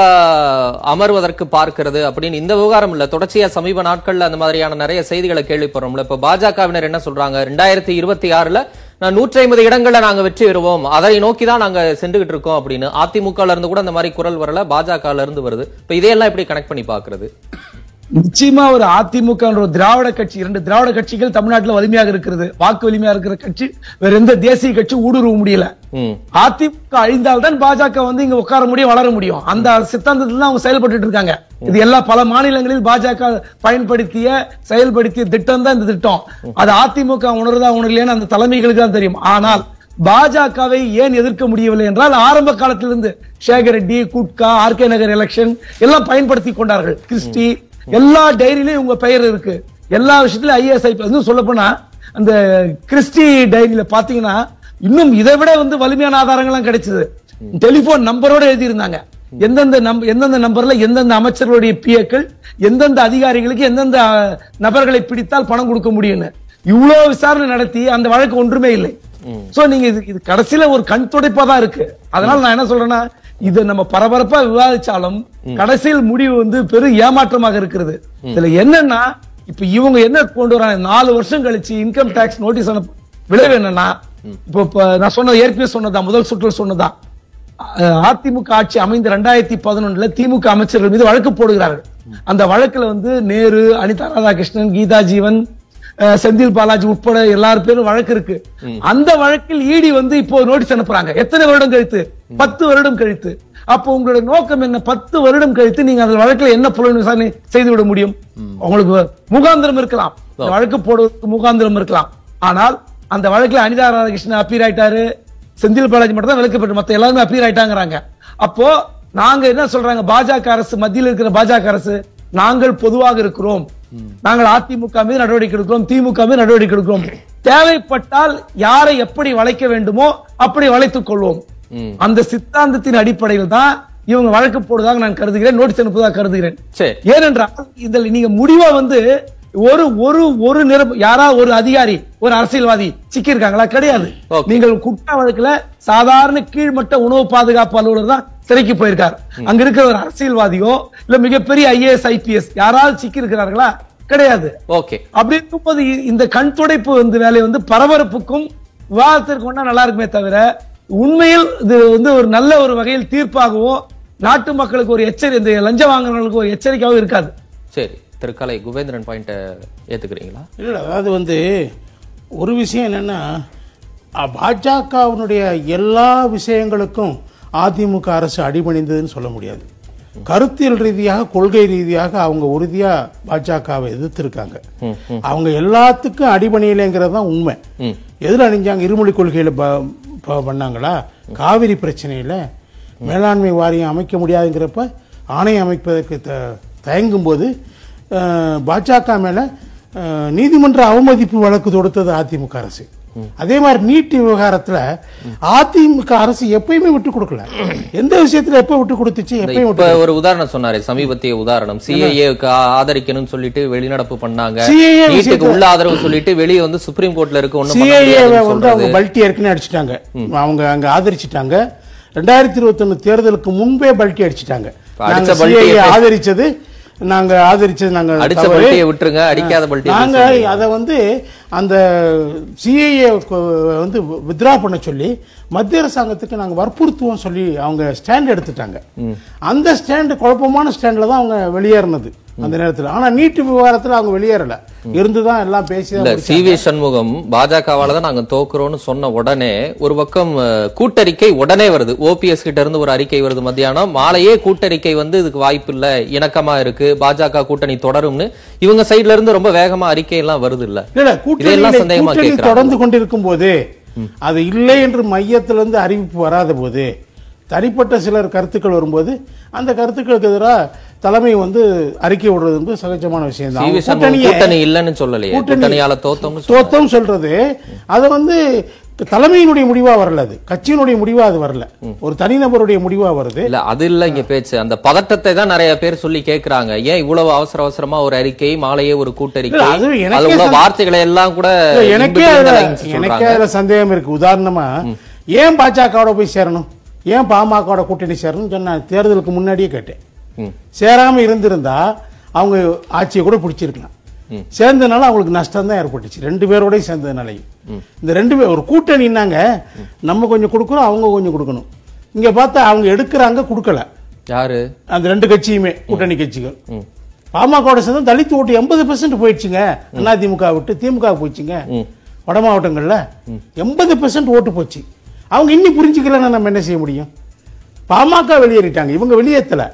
அமர்வதற்கு பார்க்கிறது அப்படின்னு இந்த விவகாரம் இல்ல. தொடர்ச்சியா சமீப நாட்கள்ல அந்த மாதிரியான நிறைய செய்திகளை கேள்விப்படுறோம்ல. இப்ப பாஜகவினர் என்ன சொல்றாங்க? ரெண்டாயிரத்தி இருபத்தி ஆறுல நான் நூற்றி ஐம்பது இடங்களில் நாங்கள் வெற்றி பெறுவோம். அதை நோக்கி தான் நாங்கள் சென்றுகிட்டு இருக்கோம் அப்படின்னு அதிமுகல இருந்து கூட அந்த மாதிரி குரல் வரல பாஜகல இருந்து வருது. இப்போ இதையெல்லாம் எப்படி கனெக்ட் பண்ணி பார்க்கறது? நிச்சயமா ஒரு அதிமுக ஒரு திராவிட கட்சி இரண்டு திராவிட கட்சிகள் தமிழ்நாட்டுல வலிமையாக இருக்கிறது. வாக்கு வலிமையா இருக்கிற கட்சி வேற எந்த தேசிய கட்சி ஊடுருவ முடியல. அதிமுக அழிந்தால்தான் பாஜக வந்து இங்க உட்கார முடியும் வளர முடியும். அந்த சித்தாந்தத்துல தான் அவங்க செயல்பட்டு இருக்காங்க. இது எல்லா பல மாநிலங்களில் பாஜக பயன்படுத்திய செயல்படுத்திய திட்டம் தான் இந்த திட்டம். அது அதிமுக உணர்தா உணரலைன்னு அந்த தலைமைகளுக்கு தான் தெரியும். ஆனால் பாஜகவை ஏன் எதிர்க்க முடியவில்லை என்றால் ஆரம்ப காலத்திலிருந்து சேகர் ரெட்டி குட்கா ஆர்கே நகர் எலெக்ஷன் எல்லாம் பயன்படுத்தி கொண்டார்கள். கிறிஸ்டி எல்லா டைரியிலும் உங்க பெயர் இருக்கு. எல்லா விஷயத்திலும் ஐஎஸ்ஐ இன்னும் சொல்ல போனா அந்த கிறிஸ்டி டைரியில பாத்தீங்கன்னா இன்னும் இதை விட வந்து வலிமையான ஆதாரங்கள்லாம் கிடைச்சது. டெலிபோன் நம்பரோட எழுதி இருந்தாங்க எந்தெந்த எந்தெந்த நம்பர்ல எந்தெந்த அமைச்சர்களுடைய பிஏக்கள் எந்தெந்த அதிகாரிகளுக்கு எந்தெந்த நபர்களை பிடித்தால் பணம் கொடுக்க முடியும்னு. இவ்வளவு விசாரணை நடத்தி அந்த வழக்கு ஒன்றுமே இல்லை. சோ நீங்க இது இது கடைசியில ஒரு கண் துடைப்பா தான் இருக்கு. அதனால நான் என்ன சொல்றேன்னா இதை நம்ம பரபரப்பா விவாதிச்சாலும் கடைசியில் முடிவு வந்து பெரும் ஏமாற்றமாக இருக்கிறது. இதுல என்னன்னா இப்ப இவங்க என்ன கொண்டு வராங்க? நாலு வருஷம் கழிச்சு இன்கம் டாக்ஸ் நோட்டீஸ் விளைவு என்னன்னா இப்போ நான் சொன்னது ஏற்கனவே சொன்னதான் முதல் சுற்றில் சொன்னதான் அதிமுக ஆட்சி அமைந்த ரெண்டாயிரத்தி பதினொன்றுல திமுக அமைச்சர்கள் மீது வழக்கு போடுகிறார்கள். அந்த வழக்குல வந்து நேரு அனிதா ராதாகிருஷ்ணன் கீதா ஜீவன் செந்தில் பாலாஜி உட்பட எல்லார் பேரும் வழக்கு இருக்கு. அந்த வழக்கில் இடி வந்து இப்போ நோட்டீஸ் அனுப்புறாங்க. எத்தனை வருடம் கழித்து? பத்து வருடம் கழித்து. அப்போ உங்களுடைய நோக்கம் என்ன? பத்து வருடம் கழித்து நீங்க அந்த வழக்குல என்ன புலன் விசாரணை செய்து விட முடியும்? உங்களுக்கு முகாந்திரம் இருக்கலாம். வழக்கு போடுவதற்கு முகாந்திரம் இருக்கலாம். ஆனால் அந்த வழக்குல அனிதா ராதாகிருஷ்ணன் அப்பீர் ஆயிட்டாரு. செந்தில் பாலாஜி மட்டும் தான் விலக்கப்பட்டு மத்த எல்லாருமே அப்பீர் ஆயிட்டாங்கறாங்க. அப்போ நாங்க என்ன சொல்றாங்க? பாஜக அரசு மத்தியில் இருக்கிற பாஜக அரசு நாங்கள் பொதுவாக இருக்கிறோம். நாங்கள் அதிமுக மீது நடவடிக்கை எடுக்கிறோம் திமுக மீது நடவடிக்கை எடுக்கிறோம். தேவைப்பட்டால் யாரை எப்படி வளைக்க வேண்டுமோ அப்படி வளைத்துக் கொள்வோம். அந்த சித்தாந்தத்தின் அடிப்படையில் தான் இவங்க வழக்கு போடுவதாக நான் கருதுகிறேன் நோட்டீஸ் அனுப்புவதாக கருதுகிறேன். ஏனென்றால் இதில் நீங்க முடிவா வந்து ஒரு ஒரு ஒரு நிரம்ப யாரா ஒரு அதிகாரி ஒரு அரசியல்வாதி சிக்கி இருக்காங்களா கிடையாது. நீங்கள் குற்ற வழக்குல சாதாரண கீழ்மட்ட உணவு பாதுகாப்பு அலுவலர் தான் சிறைக்கு போயிருக்காரு. அங்க இருக்கிற ஒரு அரசியல்வாதியோ இல்ல மிகப்பெரிய ஐஏஎஸ் ஐபிஎஸ் யாராவது சிக்கி இருக்கிறார்களா கிடையாது. ஓகே. அப்படி இருக்கும்போது இந்த கண் துடைப்பு வந்து வேலை வந்து பரபரப்புக்கும் விவாதத்திற்கு ஒன்றா நல்லா இருக்குமே தவிர உண்மையில் இது வந்து ஒரு நல்ல ஒரு வகையில் தீர்ப்பாகவோ நாட்டு மக்களுக்கு ஒரு எச்சரி இந்த லஞ்சம் வாங்குறவங்களுக்கு ஒரு எச்சரிக்கையாகவும் இருக்காது. சரி. திரு கலை குபேந்திரன் பாயிண்ட ஏத்துக்கிறீங்களா? இல்லை அதாவது வந்து ஒரு விஷயம் என்னன்னா பாஜகவினுடைய எல்லா விஷயங்களுக்கும் அதிமுக அரசு அடிபணிந்ததுன்னு சொல்ல முடியாது. கருத்தியல் ரீதியாக கொள்கை ரீதியாக அவங்க உறுதியா பாஜகவை எதிர்த்திருக்காங்க. அவங்க எல்லாத்துக்கும் அடிபணியலைங்கிறது தான் உண்மை. எதுல அணிஞ்சாங்க? இருமொழி கொள்கையில பண்ணாங்களா? காவிரி பிரச்சனையில மேலாண்மை வாரியம் அமைக்க முடியாதுங்கிறப்ப ஆணையம் அமைப்பதற்கு தயங்கும் போது பாஜக மேல நீதிமன்ற அவமதிப்பு வழக்கு தொடுத்தது அதிமுக அரசு. அதே மாதிரி நீட் விவகாரத்துல அதிமுக அரசு எப்பயுமே விட்டு கொடுக்கல. எந்த விஷயத்துல எப்ப விட்டு கொடுத்துச்சு எப்பயும் ஒரு உதாரணம் சொன்னாரு சமீபத்திய உதாரணம். சிஐஏக்கு ஆதரிக்கணும்னு சொல்லிட்டு வெளிநடப்பு பண்ணாங்க. நீட்டுக்கு உள்ள ஆதரவு சொல்லிட்டு வெளியே வந்து சுப்ரீம் கோர்ட்ல இருக்கு பண்ண சிஏஏ வந்து அவங்க. பல்ட்டி ஏற்கனவே அடிச்சிட்டாங்க. அவங்க அங்க ஆதரிச்சிட்டாங்க. ரெண்டாயிரத்தி இருபத்தி தேர்தலுக்கு முன்பே பல்ட்டி அடிச்சிட்டாங்க. ஆதரிச்சது நாங்க ஆதரிச்சது நாங்க அடிச்ச. பல்ட்டியை விட்டுருங்க அடிக்காத பல்ட்டியை நாங்க பேசுங்க. அதை வந்து அந்த சிஏஏ வந்து வித்ரா பண்ண சொல்லி மத்திய அரசாங்கத்துக்கு நாங்க வற்புறுத்துவோம் சொல்லி அவங்க ஸ்டாண்ட் எடுத்துட்டாங்க அந்த ஸ்டாண்ட் குழப்பமான ஸ்டாண்ட்ல தான் அவங்க வெளியேறினது அந்த நேரத்துல. ஆனா நீட்டு விவகாரத்துல அவங்க வெளியேறல. இருந்துதான் எல்லாம் பேசி. சி வி சண்முகம் பாஜகவால தான் நாங்க தோக்குறோம்னு சொன்ன உடனே ஒரு பக்கம் கூட்டறிக்கை உடனே வருது. ஓபிஎஸ் கிட்ட இருந்து ஒரு அறிக்கை வருது மத்தியானம். மாலையே கூட்டறிக்கை வந்து இதுக்கு வாய்ப்பு இல்ல இணக்கமா இருக்கு பாஜக கூட்டணி தொடரும்னு. இவங்க சைடுல இருந்து ரொம்ப வேகமா அறிக்கை எல்லாம் வருது இல்ல இதெல்லாம் சந்தேகமா. தொடர்ந்து கொண்டிருக்கும் போது அது இல்லை என்று மையத்திலிருந்து அறிவிப்பு வராத போது தனிப்பட்ட சிலர் கருத்துக்கள் வரும்போது அந்த கருத்துக்களுக்கு எதிராக தலைமை வந்து அறிக்கை விடுறது வந்து சகஜமான விஷயம் தான் கூட்டணி இல்லைன்னு சொல்லலையே. கூட்டணி- கூட்டணியால சொல்றாங்க. தோத்தம் சொல்றது அது வந்து தலைமையினுடைய முடிவா வரல அது. கட்சியினுடைய முடிவா அது வரல. ஒரு தனிநபருடைய முடிவா வருது. இல்ல அது இல்ல இங்க பேச்சு. அந்த பதட்டத்தை தான் நிறைய பேர் சொல்லி கேக்குறாங்க. ஏன் இவ்வளவு அவசர அவசரமா ஒரு அறிக்கை மாலையே ஒரு கூட்டறிக்கை? அது வார்த்தைகளை எல்லாம் கூட எனக்கே எனக்கே. அதுல சந்தேகம் இருக்கு. உதாரணமா ஏன் பாஜகவோட போய் சேரணும்? ஏன் பாமகவோட கூட்டணி சேரணும் சொன்ன தேர்தலுக்கு முன்னாடியே கேட்டேன். சேராம இருந்திருந்தா அவங்க ஆட்சியை கூட பிடிச்சிருக்கலாம். சேர்ந்தனால அவங்களுக்கு நஷ்டம் தான் ஏற்பட்டுச்சு. ரெண்டு பேரோடய சேர்ந்ததுனாலையும். இந்த ரெண்டு பேர் ஒரு கூட்டணின்னாங்க நம்ம கொஞ்சம் கொடுக்குறோம் அவங்க கொஞ்சம் கொடுக்கணும். இங்க பார்த்தா அவங்க எடுக்கிறாங்க கொடுக்கல. யாரு? அந்த ரெண்டு கட்சியுமே கூட்டணி கட்சிகள். பாமகவோட சேர்ந்து தலித் ஓட்டு எண்பது பெர்சென்ட் போயிடுச்சுங்க. அதிமுக விட்டு திமுக போயிடுச்சுங்க. வட மாவட்டங்கள்ல எண்பது பெர்சென்ட் ஓட்டு போச்சு. அவங்க இன்னும் புரிஞ்சுக்கலன்னா நம்ம என்ன செய்ய முடியும்? பாமக வெளியேறிட்டாங்க இவங்க வெளியேற்றல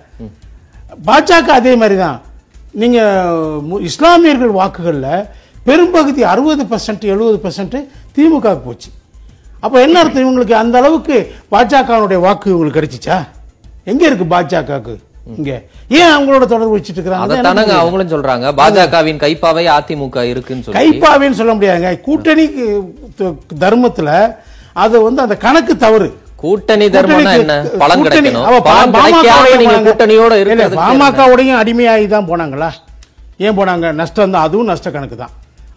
பாஜக அதே மாதிரி தான் நீங்க மு- இஸ்லாமியர்கள் வாக்குகள்ல பெரும்பகுதி அறுபது பர்சன்ட் எழுபது பர்சன்ட் திமுக போச்சு. அப்ப என்ன அர்த்தம் இவங்களுக்கு? அந்த அளவுக்கு பாஜகவுடைய வாக்கு இவங்களுக்கு கிடைச்சிச்சா? எங்க இருக்கு பாஜகவுக்கு? இங்க. ஏன் அவங்களோட தொடர்பு வச்சுட்டு இருக்காங்க அதத்தானங்க அவங்களும் சொல்றாங்க. பாஜகவின் கைப்பாவை அதிமுக இருக்குன்னு சொல்லி. கைப்பாவேன்னு சொல்ல முடியாதுங்க. கூட்டணி தர்மத்துல அது வந்து அந்த கணக்கு தவறு. கூட்டணி தர்மம்னா என்ன? பலன் கிடைக்கணும். கூட்டணியோட பாமகவுடையும் அடிமையாகி தான் போனாங்களா? ஏன் போனாங்க? நஷ்டம் தான். அதுவும் நஷ்ட கணக்கு தான்.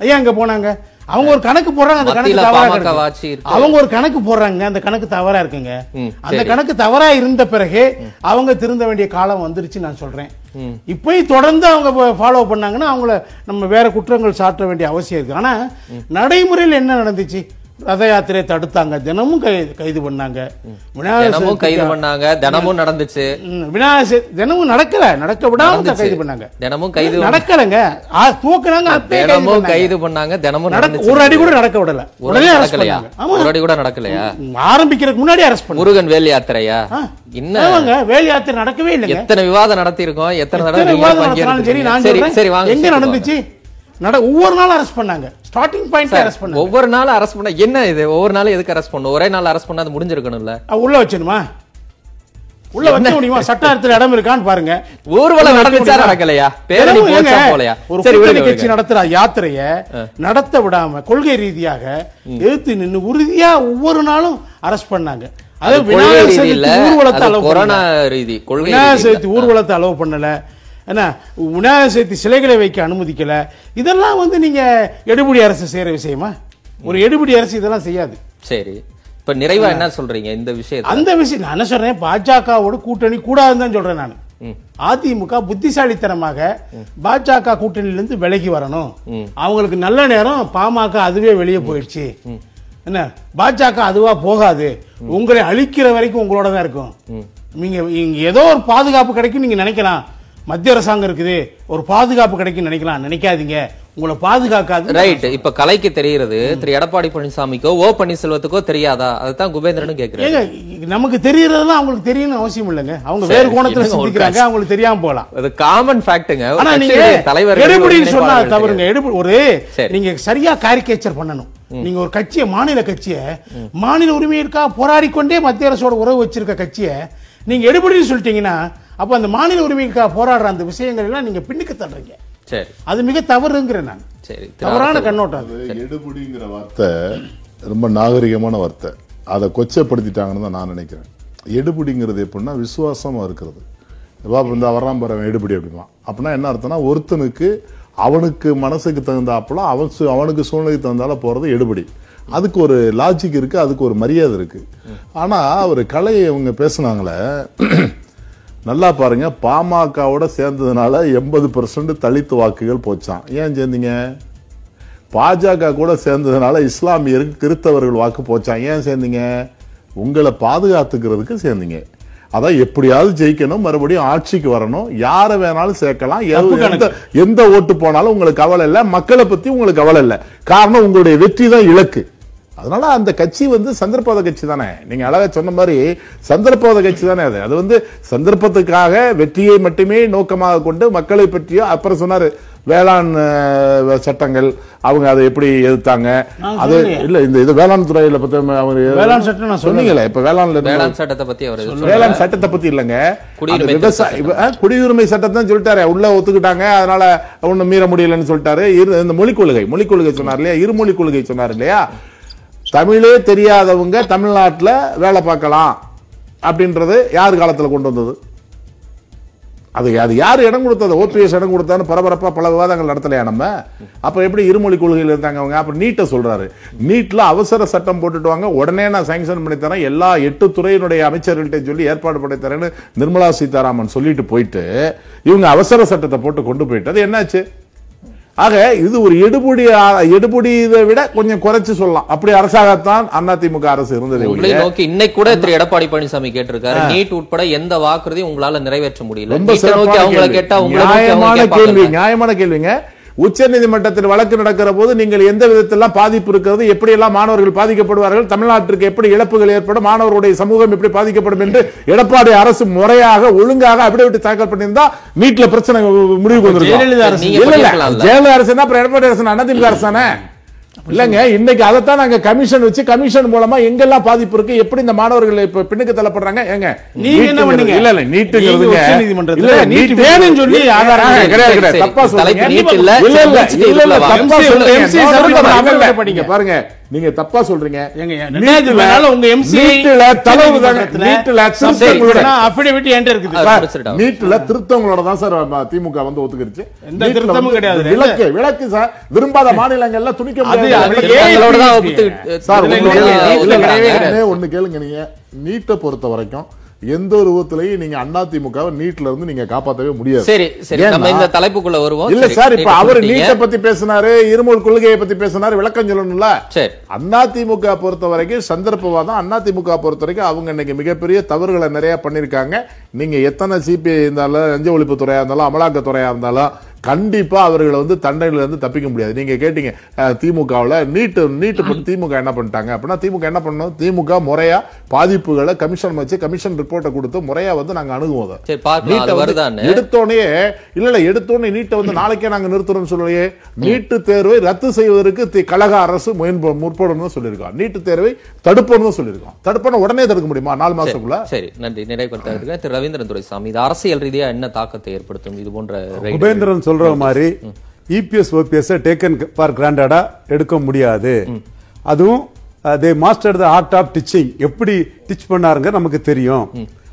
ஏன் அங்க போனாங்க? அவங்க ஒரு கணக்கு போடுறாங்க அந்த கணக்கு தவறா. அவங்க ஒரு கணக்கு போடுறாங்க அந்த கணக்கு தவறா இருக்குங்க. அந்த. கணக்கு தவறா இருந்த பிறகு அவங்க திருந்த வேண்டிய காலம் வந்துருச்சு நான் சொல்றேன். இப்பயும் தொடர்ந்து அவங்க ஃபாலோ பண்ணாங்கன்னா அவங்கள நம்ம வேற குற்றங்கள் சாட்ட வேண்டிய அவசியம் இருக்கு. ஆனா நடைமுறையில் என்ன நடந்துச்சு? ரத யாத்திரையை தடுத்தாங்க. தினமும் கை- கைது பண்ணாங்க. விநாயகர் தினமும் கைது பண்ணாங்க. தினமும் நடந்துச்சு. விநாயகர் தினமும் நடக்கல. நடக்க விடாம. கைது பண்ணாங்க. தினமும் கைது நடக்கலங்க. தூக்குனாங்க தினமும் பண்ணாங்க. கைது பண்ணாங்க. தினமும் நடக்க ஒரு அடி கூட நடக்க விடல. உடனே நடக்கலையா? ஒரு அடி கூட நடக்கலையா? ஆரம்பிக்கிறதுக்கு முன்னாடி அரெஸ்ட் முருகன் வேல் யாத்திரையா? ஆமாங்க. வேல் யாத்திரை நடக்கவே இல்லைங்க. எத்தனை விவாதம் நடத்தி இருக்கோம் எத்தனை தடவை சரி சரி வாங்க எங்க நடந்துச்சு? நட ஒவ்வொரு நாளும் அரெஸ்ட் பண்ணாங்க. Starting point. அரெஸ்ட் பண்ணாங்க. ஒவ்வொரு நாளும் அரெஸ்ட் பண்ண என்ன இது? ஒவ்வொரு நாளும் எதுக்கு அரெஸ்ட் பண்ணும் ஒரே நாள் அரெஸ்ட் பண்ணா அது முடிஞ்சிருக்கணும்ல. உள்ள வச்சணுமா உள்ள வைக்க முடியுமா? சட்டத்தில் இடம் இருக்கான்னு பாருங்க. ஊர்வலம் நடந்துச்சா? நடக்கலையா? பேரணி போச்சா போலையா? ஒரு கூட்டணி கட்சி. நடத்துற யாத்திரைய நடத்த விடாம கொள்கை ரீதியாக எதிர்த்து நின்னு உறுதியா ஒவ்வொரு நாளும் அரெஸ்ட் பண்ணாங்க. அது விநாயகர் ரீதி சதுர்த்தி ஊர்வலத்தை அலோவ் கொரோனா ரீதி கொள்கை விநாயகர் ரீதி சதுர்த்தி. ஊர்வலத்தை அலோவ் பண்ணல. என்ன விநாயகர் சதுர்த்தி சிலைகளை வைக்க அனுமதிக்கல. இதெல்லாம் வந்து நீங்க எடுபடி அரசு செய்யற விஷயமா? ஒரு எடுபடி அரசு இதெல்லாம் செய்யாது. சரி. இப்ப நிறைவா என்ன? சொல்றீங்க இந்த விஷயத்தை அந்த விஷயம் நான் என்ன சொல்றேன்? பாஜகவோட கூட்டணி கூடாதுன்னு தான் சொல்றேன் நான். அதிமுக புத்திசாலித்தனமாக பாஜக கூட்டணியிலிருந்து விலகி வரணும். அவங்களுக்கு நல்ல நேரம் பாமக அதுவே வெளியே போயிடுச்சு. என்ன? பாஜக அதுவா போகாது. உங்களை அழிக்கிற வரைக்கும் உங்களோட தான் இருக்கும் நீங்க ஏதோ ஒரு பாதுகாப்பு கிடைக்கும் நீங்க நினைக்கலாம். மத்திய அரசாங்கம் இருக்குது. ஒரு பாதுகாப்பு கிடைக்கும் நினைக்கலாம். நினைக்காதீங்க. உங்களை பாதுகாக்காது. ரைட் இப்ப கலைக்கு தெரிகிறது. திரு எடப்பாடி பழனிசாமிக்கோ ஓ பன்னீர்செல்வத்துக்கோ தெரியாதா? அதுதான் குபேந்திரனும் கேக்குறேன் நமக்கு தெரியறதெல்லாம் அவங்களுக்கு தெரியணும்னு அவசியம் இல்லைங்க. அவங்க வேறு கோணத்துல சிந்திக்கிறாங்க. அவங்களுக்கு தெரியாம போலாம் அது காமன் ஃபேக்ட்டுங்க ஆனா நீங்க தலைவர் எடுபடின்னு சொன்னா தவறுங்க. எடுபடி ஒரு. நீங்க சரியா காரிகேச்சர் பண்ணணும். நீங்க ஒரு கட்சியை மாநில கட்சியை மாநில உரிமையிற்காக போராடி கொண்டே மத்திய அரசோட உறவு வச்சிருக்க கட்சியை நீங்க எடுபடின்னு சொல்லிட்டீங்கன்னா அப்ப அந்த மாநில உரிமைக்காக போராடுற அந்த விஷயங்கள் எல்லாம் நீங்க பின்னுக்கு தள்ளுறீங்க. சரி. அது மிக தவறுங்கிறேன் நான். சரி தவறான கண்ணோட்டம் அது. எடுபடிங்கிற வார்த்தை ரொம்ப நாகரிகமான வார்த்தை. அதை கொச்சப்படுத்திட்டாங்கன்னு தான் நான் நினைக்கிறேன். எடுபடிங்கிறது எப்படின்னா விசுவாசமா இருக்கிறது. பாபு இந்த வரான் பாரு எடுபடி அப்படிமா அப்படின்னா என்ன அர்த்தம்னா ஒருத்தனுக்கு அவனுக்கு மனசுக்கு தகுந்தாப்புல அவன் சு- அவனுக்கு சூழ்நிலைக்கு தகுந்தால போறது எடுபடி. அதுக்கு ஒரு லாஜிக் இருக்கு அதுக்கு ஒரு மரியாதை இருக்கு. ஆனா ஒரு கலையை இவங்க பேசுனாங்களே நல்லா பாருங்க பாமகவோட சேர்ந்ததுனால எண்பது பெர்சன்ட் தலித்து வாக்குகள் போச்சான் ஏன் சேர்ந்தீங்க? பாஜக கூட சேர்ந்ததுனால இஸ்லாமியருக்கு கிறிஸ்தவர்கள் வாக்கு போச்சான் ஏன் சேர்ந்தீங்க? உங்களை பாதுகாத்துக்கிறதுக்கு சேர்ந்தீங்க. அதான் எப்படியாவது ஜெயிக்கணும் மறுபடியும் ஆட்சிக்கு வரணும். யாரை வேணாலும் சேர்க்கலாம். எந்த எந்த ஓட்டு போனாலும் உங்களுக்கு கவலை இல்லை. மக்களை பத்தி உங்களுக்கு கவலை இல்லை. காரணம் உங்களுடைய வெற்றி தான் இலக்கு. அதனால அந்த கட்சி வந்து சந்தர்ப்பவாத கட்சி தானே. நீங்க அழகா சொன்ன மாதிரி சந்தர்ப்பவாத கட்சி தானே அது. அது வந்து சந்தர்ப்பத்துக்காக வெற்றியை மட்டுமே நோக்கமாக கொண்டு மக்களை பற்றியோ அப்புறம் சொன்னாரு வேளாண் சட்டங்கள் அவங்க அதை எப்படி எதிர்த்தாங்க? அது. இல்ல இந்த இது வேளாண் துறையில பத்தி அவங்க வேளாண் சட்டம் நான். சொன்னீங்களே இப்ப வேளாண்ல வேளாண் சட்டத்தை பத்தி அவர் வேளாண் சட்டத்தை பத்தி இல்லங்க. விவசாய குடியுரிமை சட்டத்தை தான் சொல்லிட்டாரு. உள்ள ஒத்துக்கிட்டாங்க. அதனால ஒண்ணும் மீற முடியலன்னு சொல்லிட்டாரு. இரு- இந்த மொழிக் கொள்கை மொழிக் கொள்கை சொன்னார் இல்லையா? இருமொழி கொள்கை சொன்னார் இல்லையா? தமிழே தெரியாதவங்க தமிழ்நாட்டில் வேலை பார்க்கலாம் அப்படின்றது யார் காலத்தில் கொண்டு வந்தது? அது அது யார் இடம் கொடுத்தது? ஓபிஎஸ் இடம் கொடுத்தான்னு பரபரப்பாக பல விவாதங்கள் நடத்தலையா நம்ம? அப்போ எப்படி இருமொழி கொள்கையில் இருந்தாங்க அவங்க? அப்புறம் நீட்டை சொல்கிறாரு நீட்டில் அவசர சட்டம் போட்டுட்டு வாங்க. உடனே நான் சேங்ஷன் பண்ணி தரேன். எல்லா எட்டு துறையினுடைய அமைச்சர்கள்ட்ட சொல்லி ஏற்பாடு பண்ணி தரேன்னு நிர்மலா சீதாராமன் சொல்லிட்டு போயிட்டு இவங்க அவசர சட்டத்தை போட்டு கொண்டு போயிட்டு அது என்னாச்சு? ஆக இது ஒரு எடுபடி எடுபடி இதை விட கொஞ்சம் குறைச்சு சொல்லலாம். அப்படி அரசாகத்தான் அதிமுக அரசு இருந்தது நோக்கி இன்னைக்கு கூட திரு எடப்பாடி பழனிசாமி கேட்டிருக்காரு. நீட் உட்பட எந்த வாக்குறுதியும் உங்களால நிறைவேற்ற முடியல. நியாயமான கேள்வி. நியாயமான கேள்விங்க. உச்ச நீதிமன்றத்தில் வழக்கு நடக்கிற போது நீங்கள் எந்த விதத்திலாம் பாதிப்பு இருக்கிறது எப்படி எல்லாம் மாணவர்கள் பாதிக்கப்படுவார்கள் தமிழ்நாட்டிற்கு எப்படி இழப்புகள் ஏற்படும் மாணவருடைய சமூகம் எப்படி பாதிக்கப்படும் என்று எடப்பாடி அரசு முறையாக ஒழுங்காக அப்படி தாக்கல் பண்ணியிருந்தா நீட்ல பிரச்சனை முடிவுக்கு வந்திருக்கும். ஜெயலலிதா அரசு. ஜெயலலிதா அரசு எடப்பாடி அரசு அதிமுக அரசு தானே இல்லங்க இன்னைக்கு அதைத்தான் நாங்க கமிஷன் வச்சு கமிஷன் மூலமா எங்கெல்லாம் பாதிப்பு இருக்கு எப்படி இந்த மாணவர்கள் இப்ப பின்னுக்கு தள்ளப்படுறாங்க ஏங்க நீங்க என்ன பண்ணீங்க? இல்ல இல்ல நீட்டுங்கிறதுங்க உச்சநீதிமன்றத்துல இல்ல நீட் வேணும்னு சொல்லி ஆதாரம் கிடையாது கிடையாது. தப்பா நீட் இல்ல. இல்ல இல்ல. தப்பா. நீங்க பாருங்க நீங்க தப்பா சொல்றீங்க. உங்க MC நீட்டுல தளவு இல்லைன்னா affidavit என்கிட்ட இருக்குது. நீட்ல திருத்தங்களோட தான் சார் திமுக வந்து ஒத்துக்கிருச்சு. எந்த நீட்ல திருத்தமும் கிடையாது. விலக்கு விலக்கு சார் விரும்பாத மாநிலங்கள்ல துணிக்க அது முடியாது சார் ஒண்ணு கேளுங்க நீங்க. நீட்டை பொறுத்த வரைக்கும் எந்த ஒரு விதத்திலையும் நீங்க அதிமுகவை நீட்ல இருந்து நீங்க காப்பாற்றவே முடியாது. சரி சரி நம்ம இந்த தலைப்புக்குள்ள வருவோம். இல்ல சரி, இப்ப அவர். நீட்டை பத்தி பேசினாரு இருமல் கொள்கையை பத்தி பேசினாரு விளக்கம் சொல்லணும்ல? சரி. அதிமுக பொறுத்த வரைக்கும் சந்தர்ப்பவாதம் அதிமுக பொறுத்த வரைக்கும் அவங்க இன்னைக்கு மிகப்பெரிய தவறுகளை நிறைய பண்ணிருக்காங்க நீங்க எத்தனை சிபிஐ இருந்தாலும் லஞ்ச ஒழிப்புத்துறையா இருந்தாலும் அமலாக்கத்துறையா இருந்தாலும் கண்டிப்பா அவர்களை வந்து தண்டனையில இருந்து தப்பிக்க முடியாது. நீங்க கேட்டீங்க திமுகவுல நீட்டு நீட்டு பத்தி திமுக என்ன பண்ணிட்டாங்க அப்படின்னா திமுக என்ன பண்ணணும்? திமுக முறையா பாதிப்புகளை கமிஷன் வச்சு கமிஷன் ரிப்போர்ட்டை கொடுத்து முறையா வந்து நாங்க அணுகுவோம் நீட்டை எடுத்தோடனே இல்ல இல்ல எடுத்தோடனே நீட்டை வந்து நாளைக்கே நாங்க நிறுத்துறோம்னு சொல்லலையே. நீட்டு தேர்வை ரத்து செய்வதற்கு கழக அரசு முயன்ப முற்படணும்னு சொல்லியிருக்கோம். நீட்டு தேர்வை தடுப்பணும்னு சொல்லியிருக்கோம். தடுப்பணும் உடனே தடுக்க முடியுமா? நாலு மாசத்துக்குள்ள? சரி நன்றி. நிறைவுபடுத்த திரு. ரவீந்திரன் துரைசாமி இது அரசியல் ரீதியா என்ன தாக்கத்தை ஏற்படுத்தும்? இது போன்ற ரைடு? சொல்ற மாதிரி இபிஎஸ் ஓபிஎஸ் டேக்கன் ஃபார் கிராண்டடா எடுக்க முடியாது. அதுவும் they master the art of teaching எப்படி டீச் பண்ணாருங்க நமக்கு தெரியும்.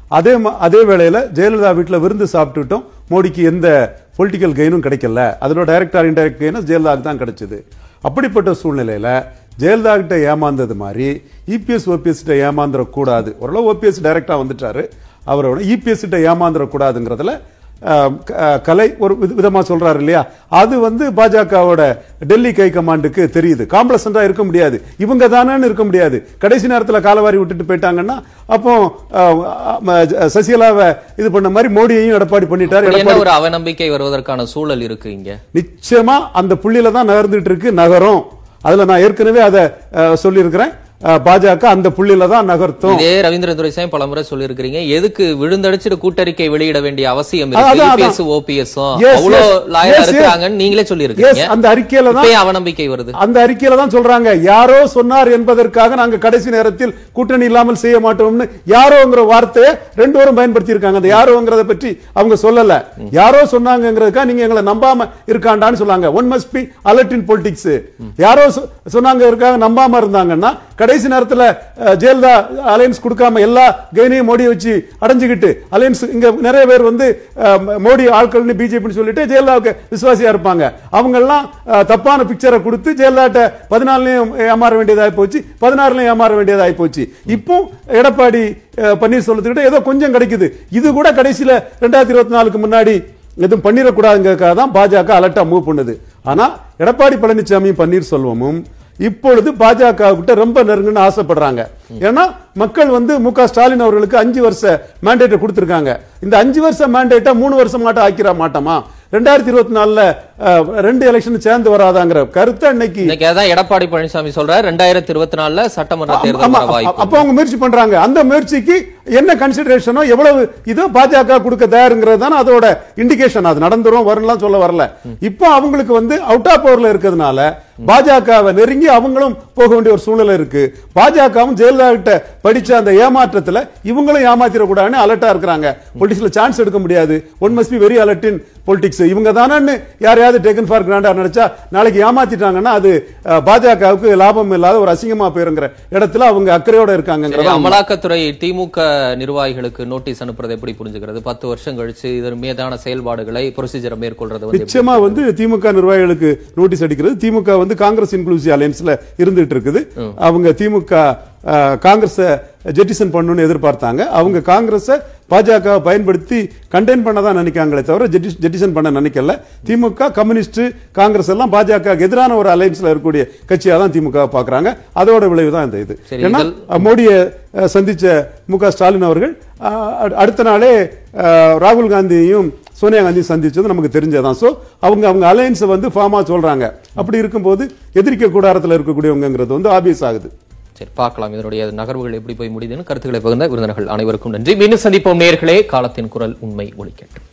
அதே ம- அதே வேளையில ஜெயலலிதா வீட்டுல விருந்து சாப்பிட்டுட்டோம். மோடிக்கு எந்த பொலிட்டிக்கல் கெயினும் கிடைக்கல. அதோட டைரக்ட் ஆர் இன்டைரக்ட் கெயினும் ஜெயலலிதாவுக்கு தான் கிடைச்சது. அப்படிப்பட்ட சூழ்நிலையில ஜெயலலிதா கிட்ட ஏமாந்தது மாதிரி இபிஎஸ் ஓபிஎஸ் கிட்ட ஏமாந்துடக்கூடாது ஓரளவு ஓபிஎஸ் டைரக்டா வந்துட்டாரு. அவரோட இபிஎஸ் கிட்ட ஏமாந்துடக்கூடாதுங்கிறதுல கலை ஒரு வித- விதமா சொல்றாரு இல்லையா? அது வந்து பாஜகவோட டெல்லி கை கமாண்டுக்கு தெரியுது. காம்ப்ளசண்டா இருக்க முடியாது. இவங்க தானேன்னு இருக்க முடியாது. கடைசி நேரத்துல காலவாரி விட்டுட்டு போயிட்டாங்கன்னா அப்போ சசிகலாவை இது பண்ண மாதிரி மோடியையும் எடப்பாடி பண்ணிட்டாரு. ஒரு அவநம்பிக்கை வருவதற்கான சூழல் இருக்கு இங்க? நிச்சயமா அந்த புள்ளியில தான் நகர்ந்துட்டு இருக்கு நகரும். அதுல நான் ஏற்கனவே அதை சொல்லியிருக்கிறேன். பாஜக அந்த புள்ளியில தான் நகர்த்தும். இதே ரவீந்திரன் துரைசாமி பலமுறை சொல்லியிருக்கிறீங்க. எதுக்கு விழுந்தடிச்சிட்டு கூட்டறிக்கை வெளியிட வேண்டிய அவசியம் நீங்களே சொல்லியிருக்கீங்க அந்த அறிக்கையில தான் அவநம்பிக்கை வருது. அந்த அறிக்கையில தான் சொல்றாங்க. யாரோ சொன்னார் என்பதற்காக நாங்க கடைசி நேரத்தில் கூட்டணி இல்லாமல் செய்ய மாட்டோம்னு யாரோங்கிற வார்த்தையை ரெண்டு பேரும் பயன்படுத்தி இருக்காங்க அந்த யாரோங்கிறத பற்றி அவங்க சொல்லல. யாரோ சொன்னாங்கங்கிறதுக்காக நீங்க எங்களை நம்பாம இருக்காண்டான்னு சொன்னாங்க. One must be alert in politics யாரோ சொ- சொன்னாங்கிறதுக்காக நம்பாம இருந்தாங்கன்னா கடைசி நேரத்தில் ஜெயலலிதா அலையன்ஸ் கொடுக்காம எல்லா கெயினையும் மோடி வச்சு அடைஞ்சுக்கிட்டு அலையன்ஸ் இங்க நிறைய பேர் வந்து மோடி ஆட்கள்னு பிஜேபின்னு சொல்லிட்டு ஜெயலலிதாவுக்கு விசுவாசியா இருப்பாங்க. அவங்கெல்லாம் தப்பான பிக்சரை கொடுத்து ஜெயலலிதாட்ட பதினாலுலையும் ஏமாற வேண்டியதாகி போச்சு பதினாறுலையும் ஏமாற வேண்டியதாகி போச்சு. இப்போ எடப்பாடி பன்னீர்செல்வத்துக்கிட்ட ஏதோ கொஞ்சம் கிடைக்குது. இது கூட கடைசியில ரெண்டாயிரத்தி இருபத்தி நாலுக்கு முன்னாடி எதுவும் பண்ணிடக்கூடாதுங்கிறதுக்காக தான் பாஜக அலர்ட்டா மூவ் பண்ணுது. ஆனா எடப்பாடி பழனிசாமியும் பன்னீர்செல்வமும் இப்பொழுது பாஜக கிட்ட ரொம்ப நெருங்கன்னு ஆசைப்படுறாங்க. ஏன்னா மக்கள் வந்து மு ஸ்டாலின் அவர்களுக்கு அஞ்சு வருஷ மேண்டேட்டை கொடுத்துருக்காங்க. இந்த அஞ்சு வருஷ மேண்டேட்டை மூணு வருஷம் மாட்ட ஆக்கிற மாட்டோமா? ரெண்டாயிரத்தி இருபத்தி நாலுல ரெண்டு எலெக்ஷன் சேர்ந்து வராதாங்கிற கருத்தை இன்னைக்கு அதான் எடப்பாடி பழனிசாமி சொல்றாரு. ரெண்டாயிரத்தி இருபத்தி நாலுல சட்டமன்ற தேர்தல் அப்ப அவங்க முயற்சி பண்றாங்க. அந்த முயற்சிக்கு என்ன கன்சிடரேஷனோ எவ்வளவு இதோ பாஜக கொடுக்க தயாருங்கிறது தானே அதோட இண்டிகேஷன் அது நடந்துரும் வரும்லாம் சொல்ல வரல. இப்போ அவங்களுக்கு வந்து அவுட் ஆஃப் பவர்ல இருக்கிறதுனால பாஜகவை நெருங்கி அவங்களும் போக வேண்டிய ஒரு சூழ்நிலை இருக்கு. பாஜகவும் ஜெயலலிதா கிட்ட படிச்ச அந்த ஏமாற்றத்துல இவங்களும் ஏமாத்திடக்கூடாதுன்னு அலர்ட்டா இருக்கிறாங்க. பொலிட்டிக்ஸ்ல சான்ஸ் எடுக்க முடியாது. One must be very alert in politics இவங்க தானே யாரையாவது டேக்கன் ஃபார் கிராண்டா நினைச்சா நாளைக்கு ஏமாத்திட்டாங்கன்னா அது பாஜகவுக்கு லாபம் இல்லாத ஒரு அசிங்கமா போயிருங்கிற இடத்துல அவங்க அக்கறையோட சரி, இருக்காங்கிறத அமலாக்கத்துறை திமுக நிர்வாகிகளுக்கு நோட்டீஸ் அனுப்புறது எப்படி புரிஞ்சுக்கிறது? பத்து வருஷம் கழிச்சு இதன் மீதான செயல்பாடுகளை ப்ரொசீஜரை மேற்கொள்றது? நிச்சயமா வந்து திமுக நிர்வாகிகளுக்கு நோட்டீஸ் அடிக்கிறது. திமுக வந்து காங்கிரஸ் இன்க்ளூசிவ் அலையன்ஸ்ல இருந்துட்டு இருக்குது. அவங்க திமுக காங்கிரஸை ஜெட்டிசன் பண்ணணும்னு எதிர்பார்த்தாங்க. அவங்க காங்கிரஸை பாஜக பயன்படுத்தி கண்டெயின் பண்ண தான் நினைக்காங்களே தவிர ஜெட்டிசன் பண்ண நினைக்கல. திமுக கம்யூனிஸ்ட் காங்கிரஸ் எல்லாம் பாஜக எதிரான ஒரு அலையன்ஸ்ல இருக்கக்கூடிய கட்சியா தான் திமுக பாக்குறாங்க அதோட விளைவு தான் இந்த இது. ஏன்னா மோடியை சந்திச்ச மு ஸ்டாலின் அவர்கள் அடுத்த நாளே ராகுல் காந்தியையும் சோனியா காந்தி சந்திச்சது நமக்கு தெரிஞ்சதான். சோ அவங்க அவங்க அலையன்ஸை வந்து ஃபார்மா சொல்றாங்க. அப்படி இருக்கும்போது எதிர்க்க கூடாரத்தில் இருக்கக்கூடியவங்கிறது வந்து ஆபியஸ் ஆகுது. சரி பார்க்கலாம் இதனுடைய நகர்வுகள் எப்படி போய் முடியுதுன்னு கருத்துக்களை பகிர்ந்த விருந்தினர்கள் அனைவருக்கும் நன்றி. மீண்டும் சந்திப்போம் நேர்களே காலத்தின் குரல் உண்மை ஒலிக்கட்டும்